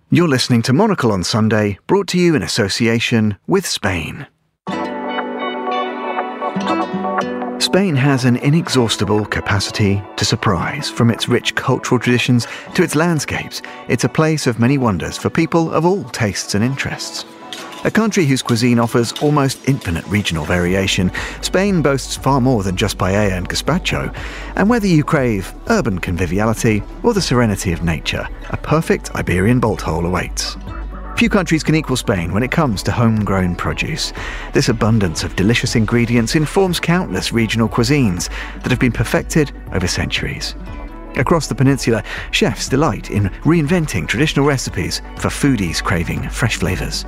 You're listening to Monocle on Sunday, brought to you in association with Spain. Spain has an inexhaustible capacity to surprise. From its rich cultural traditions to its landscapes, it's a place of many wonders for people of all tastes and interests. A country whose cuisine offers almost infinite regional variation, Spain boasts far more than just paella and gazpacho. And whether you crave urban conviviality or the serenity of nature, a perfect Iberian bolt hole awaits. Few countries can equal Spain when it comes to homegrown produce. This abundance of delicious ingredients informs countless regional cuisines that have been perfected over centuries. Across the peninsula, chefs delight in reinventing traditional recipes for foodies craving fresh flavours.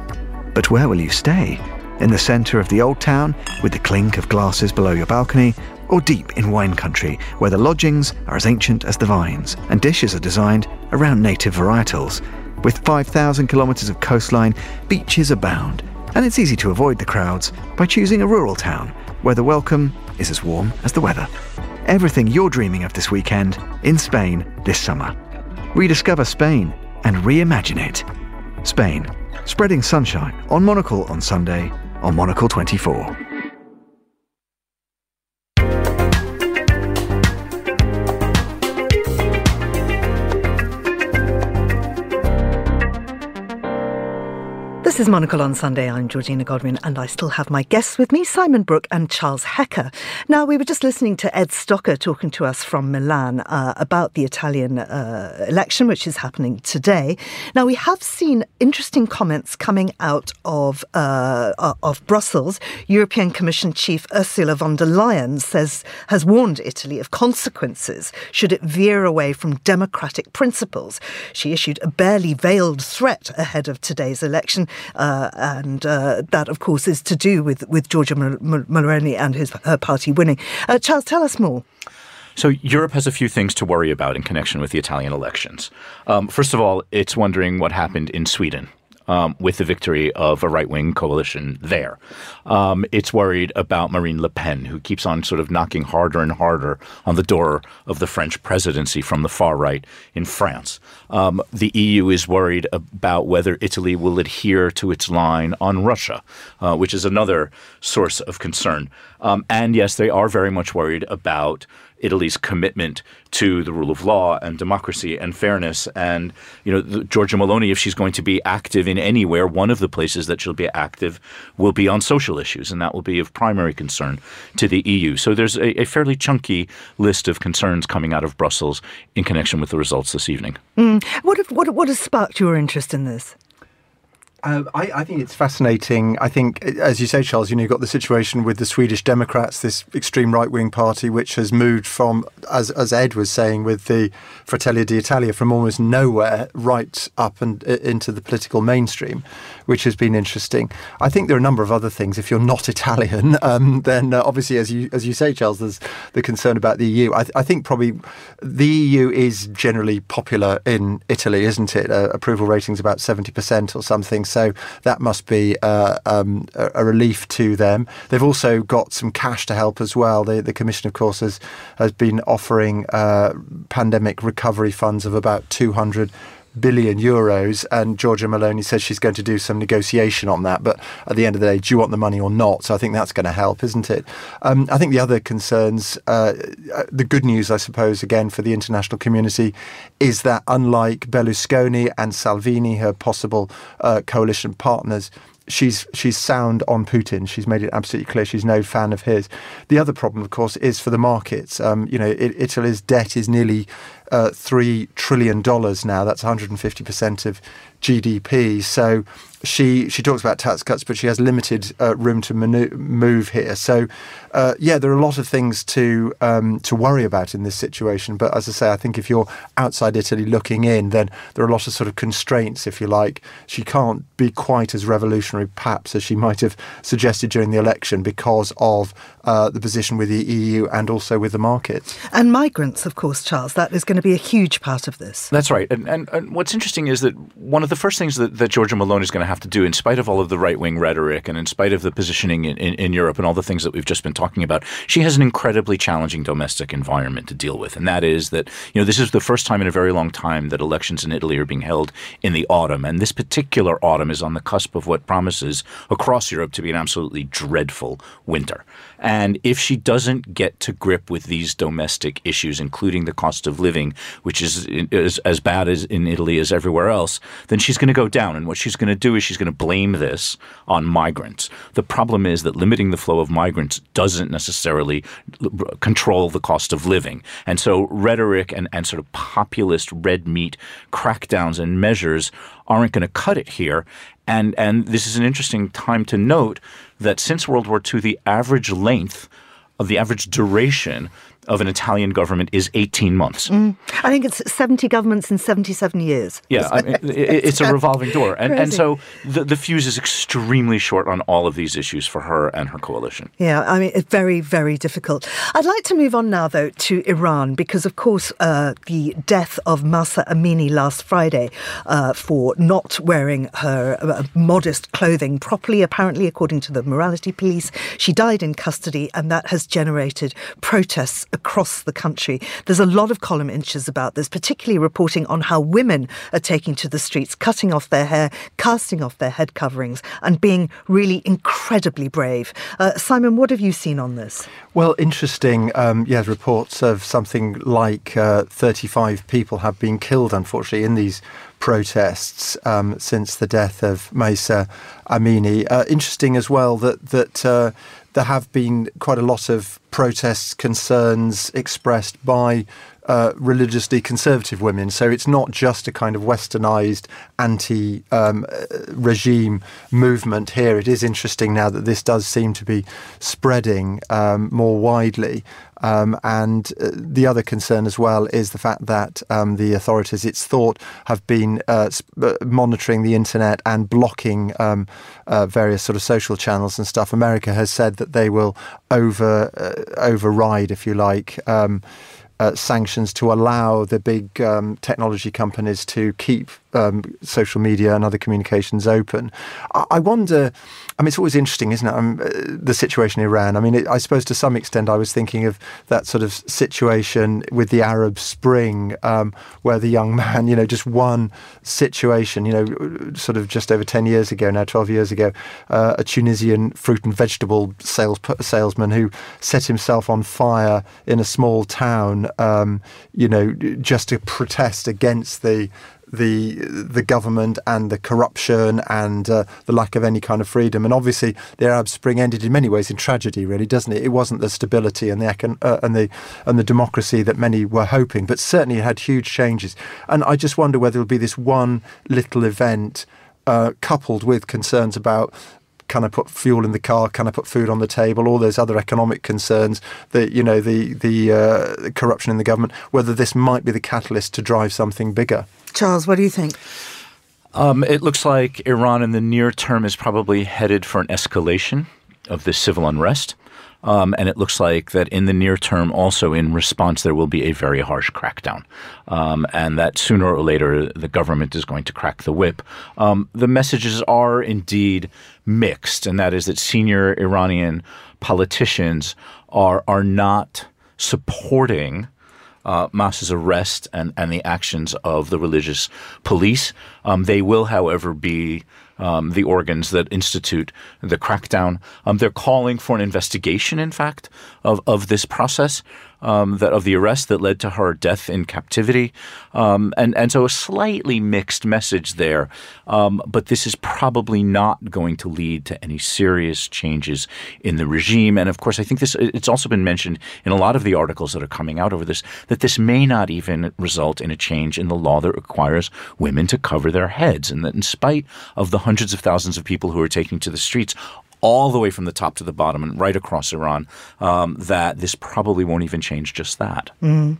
But where will you stay? In the centre of the old town, with the clink of glasses below your balcony, or deep in wine country, where the lodgings are as ancient as the vines, and dishes are designed around native varietals. With 5,000 kilometres of coastline, beaches abound, and it's easy to avoid the crowds by choosing a rural town, where the welcome is as warm as the weather. Everything you're dreaming of this weekend in Spain this summer. Rediscover Spain and reimagine it. Spain spreading sunshine on Monocle on Sunday on Monocle 24. Is Monocle on Sunday. I'm Georgina Godwin, and I still have my guests with me, Simon Brooke and Charles Hecker. Now, we were just listening to Ed Stocker talking to us from Milan uh, about the Italian uh, election, which is happening today. Now, we have seen interesting comments coming out of uh, uh of Brussels. European Commission Chief Ursula von der Leyen says has warned Italy of consequences should it veer away from democratic principles. She issued a barely veiled threat ahead of today's election, and uh, that, of course, is to do with with Giorgia Meloni and his her party winning. Uh, Charles, tell us more. So Europe has a few things to worry about in connection with the Italian elections. Um, first of all, it's wondering what happened in Sweden um, with the victory of a right wing coalition there. Um, it's worried about Marine Le Pen, who keeps on sort of knocking harder and harder on the door of the French presidency from the far right in France. Um, the EU is worried about whether Italy will adhere to its line on Russia, uh, which is another source of concern. Um, and yes, they are very much worried about Italy's commitment to the rule of law and democracy and fairness. And you know, the, Giorgia Meloni, if she's going to be active in anywhere, one of the places that she'll be active will be on social issues, and that will be of primary concern to the EU. So there's a, a fairly chunky list of concerns coming out of Brussels in connection with the results this evening. Mm. What, what, what has sparked your interest in this? Uh, I, I, think it's fascinating. I think, as you say, Charles, you know, you've got the situation with the Swedish Democrats, this extreme right wing party, which has moved from, as, as Ed was saying, with the Fratelli d'Italia, from almost nowhere right up and uh, into the political mainstream, which has been interesting. I think there are a number of other things. If you're not Italian, um, then uh, obviously, as you as you say, Charles, there's the concern about the EU. I, th- I think probably the EU is generally popular in Italy, isn't it? Uh, approval ratings about seventy percent or something. So that must be uh, um, a, relief to them. They've also got some cash to help as well. The, the Commission, of course, has, has been offering uh, pandemic recovery funds of about 200 billion euros, and Giorgia Meloni says she's going to do some negotiation on that. But at the end of the day, do you want the money or not? So I think that's going to help, isn't it? Um, I think the other concerns, uh, uh, the good news, I suppose, again for the international community, is that unlike Berlusconi and Salvini, her possible uh, coalition partners, she's she's sound on Putin. She's made it absolutely clear she's no fan of his. The other problem, of course, is for the markets. Um, you know, it, Italy's debt is nearly uh, three trillion dollars now. That's 150 percent of GDP. So she she talks about tax cuts, but she has limited uh, room to manu- move here. So uh, yeah, there are a lot of things to um, to worry about in this situation. But as I say, I think if you're outside Italy looking in, then there are a lot of sort of constraints, if you like. She can't be quite as revolutionary, perhaps, as she might have suggested during the election because of uh, the position with the EU and also with the markets. And migrants, of course, Charles. That is going to be a huge part of this. That's right. And, and, and what's interesting is that one of the first things that, that Giorgia Meloni is going to have to do, in spite of all of the right wing rhetoric and in spite of the positioning in, in, in, Europe and all the things that we've just been talking about, she has an incredibly challenging domestic environment to deal with. And that is that, you know, this is the first time in a very long time that elections in Italy are being held in the autumn. And this particular autumn is on the cusp of what promises across Europe to be an absolutely dreadful winter. And if she doesn't get to grip with these domestic issues, including the cost of living, which is, is as bad as in Italy as everywhere else, then she's going to go down. And what she's going to do is she's going to blame this on migrants. The problem is that limiting the flow of migrants doesn't necessarily control the cost of living. And so rhetoric and, and sort of populist red meat crackdowns and measures aren't going to cut it here. And, and this is an interesting time to note that since World War II, the average length of the average duration of an Italian government is 18 months. Mm. I think it's 70 governments in 77 years. Yeah, I mean, it's a revolving door. And, and so the, the fuse is extremely short on all of these issues for her and her coalition. Yeah, I mean, it's very, very difficult. I'd like to move on now, though, to Iran, because, of course, uh, the death of Mahsa Amini last Friday uh, for not wearing her uh, modest clothing properly, apparently, according to the morality police, she died in custody, and that has generated protests across the country. There's a lot of column inches about this, particularly reporting on how women are taking to the streets, cutting off their hair, casting off their head coverings, and being really incredibly brave. Uh, Simon, what have you seen on this? Well, interesting. Um, yeah, reports of something like uh, 35 people have been killed, unfortunately, in these protests um, since the death of Mahsa Amini. Uh, interesting as well that that uh, there have been quite a lot of protests, concerns expressed by uh, religiously conservative women. So it's not just a kind of westernized anti um, regime movement here. It is interesting now that this does seem to be spreading um, more widely. Um, and uh, the other concern as well is the fact that um, the authorities, it's thought, have been uh, sp- uh, monitoring the internet and blocking um, uh, various sort of social channels and stuff. America has said that they will over uh, override, if you like. Um, uh, sanctions to allow the big um, technology companies to keep um, social media and other communications open. I, I, wonder. I mean, it's always interesting, isn't it? Um, uh, the situation in Iran. I mean, it, I suppose to some extent, I was thinking of that sort of situation with the Arab Spring, um, where the young man, you know, just one situation, you know, sort of just over ten years ago now, twelve years ago, uh, a Tunisian fruit and vegetable sales salesman who set himself on fire in a small town, um, you know, just to protest against the the the government and the corruption and uh, the lack of any kind of freedom. And obviously, the Arab Spring ended in many ways in tragedy, really, doesn't it? It wasn't the stability and the econ- uh, and the and the democracy that many were hoping, but certainly it had huge changes. And I just wonder whether it'll be this one little event. Uh, coupled with concerns about can I put fuel in the car? Can I put food on the table? All those other economic concerns, the you know the the uh, corruption in the government. Whether this might be the catalyst to drive something bigger. Charles, what do you think? Um, it looks like Iran in the near term is probably headed for an escalation of this civil unrest. Um, and it looks like that in the near term, also in response, there will be a very harsh crackdown. Um, and that sooner or later, the government is going to crack the whip. Um, the messages are indeed mixed, and that is that senior Iranian politicians are, are not supporting uh, arrest and, and the actions of the religious police. Um, they will, however, be um, the organs that institute the crackdown. Um, they're calling for an investigation, in fact, of, of this process um, that of the arrest that led to her death in captivity, um, and and so a slightly mixed message there. Um, but this is probably not going to lead to any serious changes in the regime. And of course, I think this it's also been mentioned in a lot of the articles that are coming out over this that this may not even result in a change in the law that requires women to cover their heads, and that in spite of the hundreds of thousands of people who are taking to the streets, all the way from the top to the bottom and right across Iran, um, that this probably won't even change just that. Mm.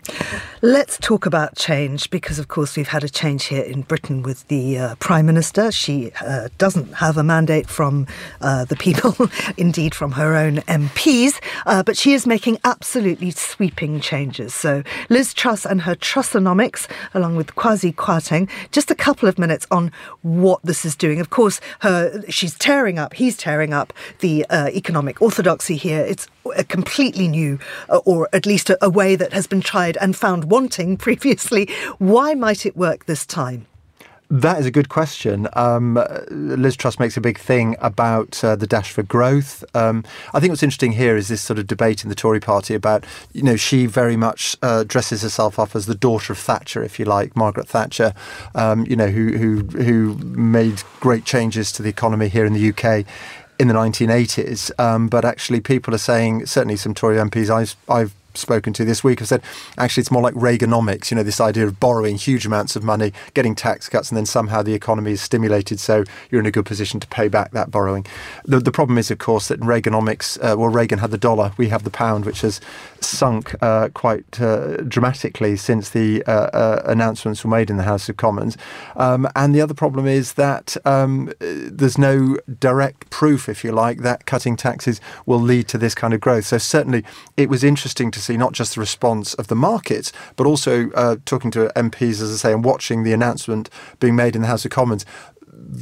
Let's talk about change because, of course, we've had a change here in Britain with the uh, Prime Minister. She uh, doesn't have a mandate from uh, the people, indeed from her own MPs, uh, but she is making absolutely sweeping changes. So, Liz Truss and her Trussonomics, along with Kwasi Kwarteng, just a couple of minutes on what this is doing. Of course, her she's tearing up, he's tearing up the uh, economic orthodoxy here. It's a completely new, uh, or at least a, a way that has been tried and found wanting previously. Why might it work this time? That is a good question. Um, Liz Truss makes a big thing about uh, the dash for growth. Um, I think what's interesting here is this sort of debate in the Tory party about, you know, she very much uh, dresses herself up as the daughter of Thatcher, if you like, Margaret Thatcher, um, you know, who, who, who made great changes to the economy here in the UK in the 1980s. Um, but actually, people are saying, certainly some Tory MPs I've, I've spoken to this week have said actually it's more like Reaganomics, you know, this idea of borrowing huge amounts of money, getting tax cuts, and then somehow the economy is stimulated so you're in a good position to pay back that borrowing. The, the problem is, of course, that Reaganomics, uh, well, Reagan had the dollar, we have the pound, which has sunk uh, quite uh, dramatically since the uh, uh, announcements were made in the House of Commons. Um, and the other problem is that um, there's no direct proof, if you like, that cutting taxes will lead to this kind of growth. So certainly it was interesting to see not just the response of the markets, but also uh, talking to MPs, as I say, and watching the announcement being made in the House of Commons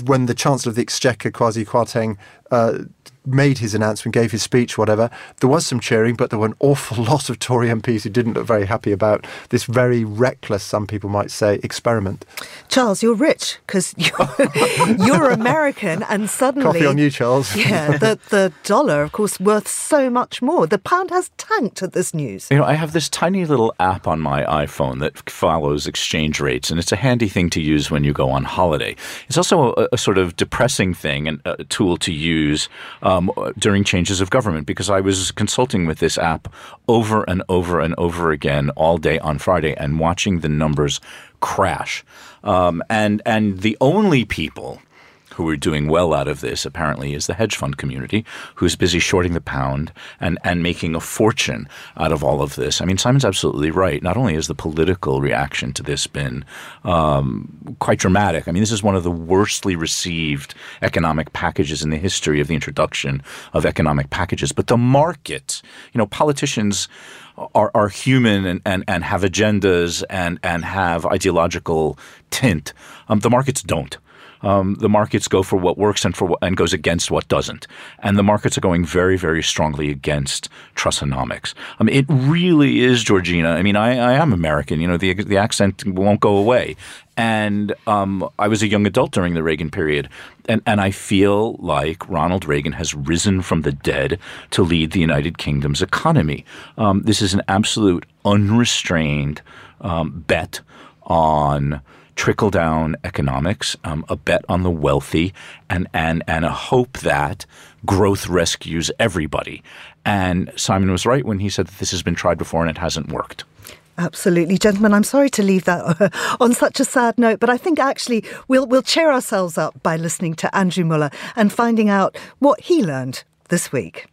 when the Chancellor of the Exchequer, Kwasi Kwarteng, uh, made his announcement, gave his speech, whatever, there was some cheering, but there were an awful lot of Tory MPs who didn't look very happy about this very reckless, some people might say, experiment. Charles, you're rich because you're, you're, American, and suddenly coffee on you, Charles. Yeah, the the dollar, of course, worth so much more. The pound has tanked at this news. You know, I have this tiny little app on my iPhone that follows exchange rates, and it's a handy thing to use when you go on holiday. It's also a, a sort of depressing thing and a tool to use. Um, during changes of government because I was consulting with this app over and over and over again all day on Friday and watching the numbers crash. Um, and and the only people who are doing well out of this apparently is the hedge fund community who's busy shorting the pound and, and making a fortune out of all of this. I mean, Simon's absolutely right. Not only has the political reaction to this been um, quite dramatic, I mean, this is one of the worstly received economic packages in the history of the introduction of economic packages. But the market, you know, politicians are, are human and, and, and have agendas and, and have ideological tint. Um, the markets don't um, the markets go for what works and for what, and goes against what doesn't. And the markets are going very, very strongly against Trussonomics. I mean, it really is, Georgina. I mean, I, I am American. You know, the the accent won't go away. And um, I was a young adult during the Reagan period. And, and I feel like Ronald Reagan has risen from the dead to lead the United Kingdom's economy. Um, this is an absolute unrestrained um, bet on trickle down economics, um, a bet on the wealthy, and, and, and a hope that growth rescues everybody. And Simon was right when he said that this has been tried before and it hasn't worked. Absolutely, gentlemen. I'm sorry to leave that on such a sad note, but I think actually we'll we'll cheer ourselves up by listening to Andrew Muller and finding out what he learned this week.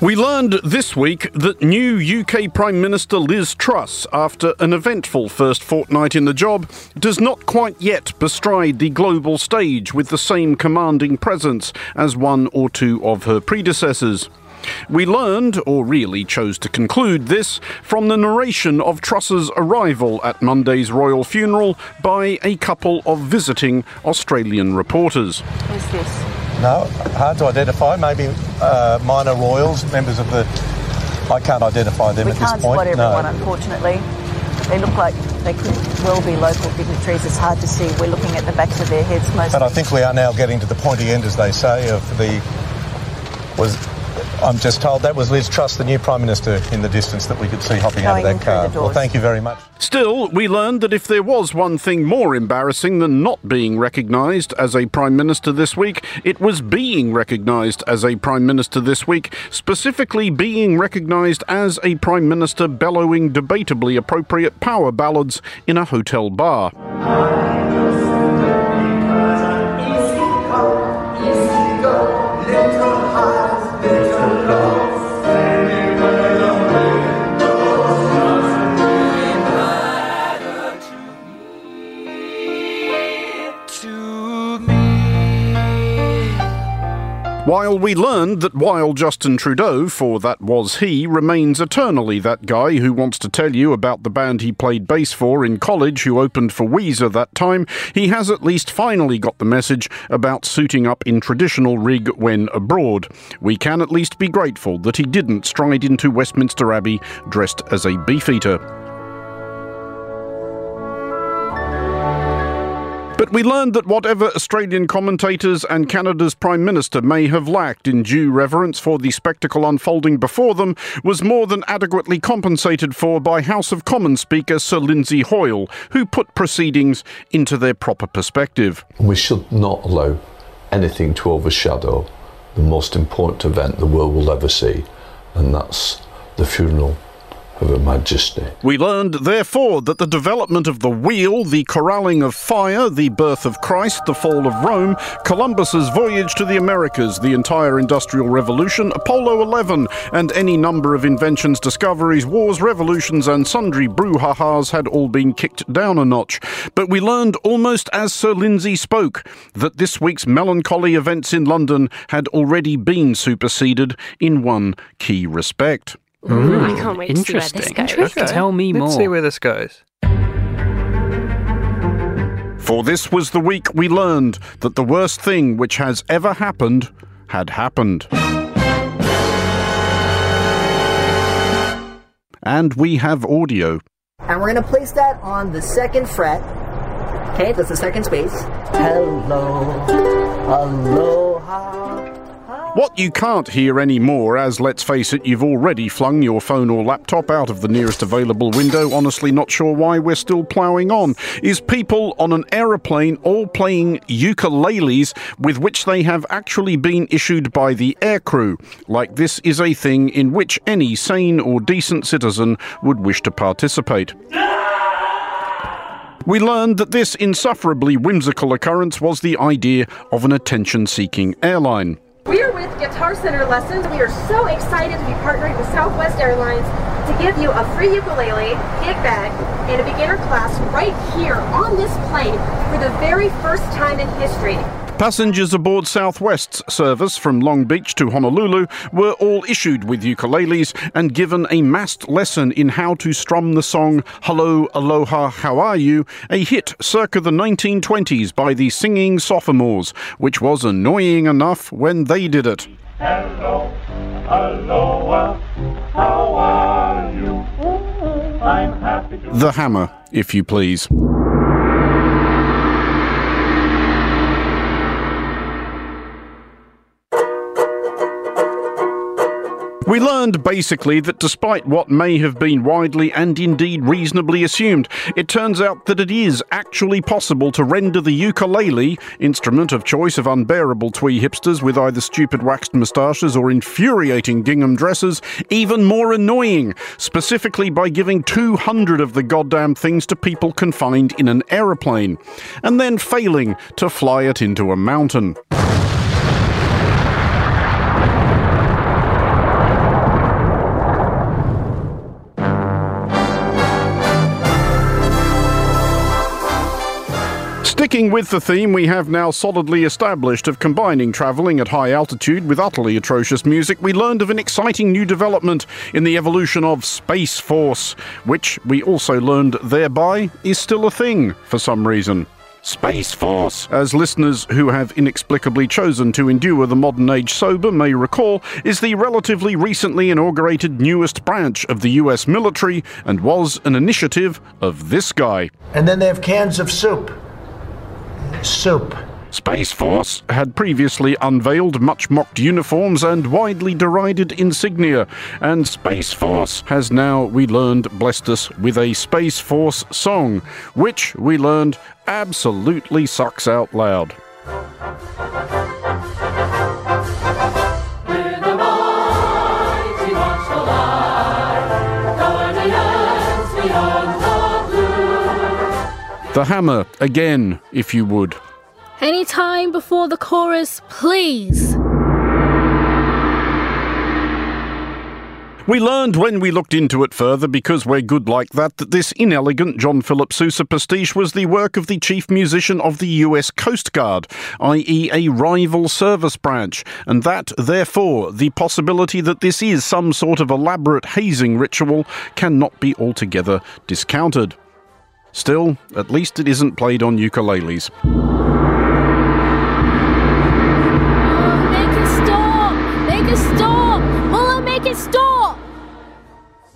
We learned this week that new UK Prime Minister Liz Truss, after an eventful first fortnight in the job, does not quite yet bestride the global stage with the same commanding presence as one or two of her predecessors. We learned, or really chose to conclude this, from the narration of Truss's arrival at Monday's royal funeral by a couple of visiting Australian reporters. This? No, hard to identify. Maybe uh, minor royals, members of the. I can't identify them we at this point. We can't spot everyone, no. unfortunately. They look like they could well be local dignitaries. It's hard to see. We're looking at the backs of their heads most. But I think we are now getting to the pointy end, as they say, of the was I'm just told that was Liz Truss, the new Prime Minister, in the distance that we could see hopping Going out of that car. Well, thank you very much. Still, we learned that if there was one thing more embarrassing than not being recognised as a Prime Minister this week, it was being recognised as a Prime Minister this week, specifically being recognised as a Prime Minister bellowing debatably appropriate power ballads in a hotel bar. While we learned that while Justin Trudeau, for that was he, remains eternally that guy who wants to tell you about the band he played bass for in college who opened for Weezer that time, he has at least finally got the message about suiting up in traditional rig when abroad. We can at least be grateful that he didn't stride into Westminster Abbey dressed as a beefeater. But we learned that whatever Australian commentators and Canada's Prime Minister may have lacked in due reverence for the spectacle unfolding before them was more than adequately compensated for by House of Commons Speaker Sir Lindsay Hoyle, who put proceedings into their proper perspective. We should not allow anything to overshadow the most important event the world will ever see, and that's the funeral of Her Majesty. We learned, therefore, that the development of the wheel, the corralling of fire, the birth of Christ, the fall of Rome, Columbus's voyage to the Americas, the entire Industrial Revolution, Apollo 11, and any number of inventions, discoveries, wars, revolutions, and sundry brouhahas had all been kicked down a notch. But we learned, almost as Sir Lindsay spoke, that this week's melancholy events in London had already been superseded in one key respect. Ooh, I can't wait to see where this goes. Okay. Tell me more. Let's see where this goes. For this was the week we learned that the worst thing which has ever happened had happened. And we have audio. And we're going to place that on the second fret. Okay, that's the second space. Hello, aloha. What you can't hear anymore, as let's face it, you've already flung your phone or laptop out of the nearest available window, honestly not sure why we're still ploughing on, is people on an aeroplane all playing ukuleles with which they have actually been issued by the aircrew. Like this is a thing in which any sane or decent citizen would wish to participate. We learned that this insufferably whimsical occurrence was the idea of an attention seeking airline. We are with Guitar Center Lessons. We are so excited to be partnering with Southwest Airlines to give you a free ukulele, gig bag, and a beginner class right here on this plane for the very first time in history. Passengers aboard Southwest's service from Long Beach to Honolulu were all issued with ukuleles and given a massed lesson in how to strum the song Hello, Aloha, How Are You, a hit circa the 1920s by the Singing Sophomores, which was annoying enough when they did it. Hello, aloha, how are you? I'm happy to... The Hammer, if you please. We learned basically that despite what may have been widely and indeed reasonably assumed, it turns out that it is actually possible to render the ukulele, instrument of choice of unbearable twee hipsters with either stupid waxed moustaches or infuriating gingham dresses, even more annoying, specifically by giving 200 of the goddamn things to people confined in an aeroplane, and then failing to fly it into a mountain. Sticking with the theme we have now solidly established of combining travelling at high altitude with utterly atrocious music, we learned of an exciting new development in the evolution of Space Force, which we also learned thereby is still a thing for some reason. Space Force, as listeners who have inexplicably chosen to endure the modern age sober may recall, is the relatively recently inaugurated newest branch of the US military and was an initiative of this guy. And then they have cans of soup soup. Space Force had previously unveiled much mocked uniforms and widely derided insignia, and Space Force has now, we learned, blessed us with a Space Force song, which we learned absolutely sucks out loud. The hammer, again, if you would. Any time before the chorus, please. We learned when we looked into it further, because we're good like that, that this inelegant John Philip Sousa pastiche was the work of the chief musician of the US Coast Guard, i.e., a rival service branch, and that, therefore, the possibility that this is some sort of elaborate hazing ritual cannot be altogether discounted. Still, at least it isn't played on ukuleles. Make it stop! Make it stop! Muller, make it stop!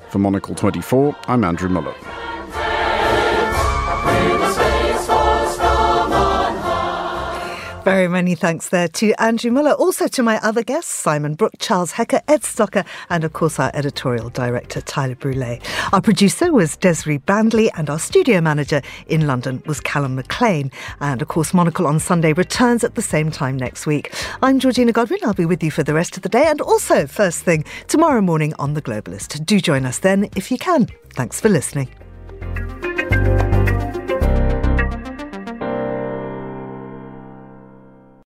For Monocle 24, I'm Andrew Muller. Very many thanks there to Andrew Muller. Also to my other guests, Simon Brooke, Charles Hecker, Ed Stocker, and of course our editorial director, Tyler Brûlé. Our producer was Desiree Bandley, and our studio manager in London was Callum McLean. And of course, Monocle on Sunday returns at the same time next week. I'm Georgina Godwin. I'll be with you for the rest of the day and also first thing tomorrow morning on The Globalist. Do join us then if you can. Thanks for listening.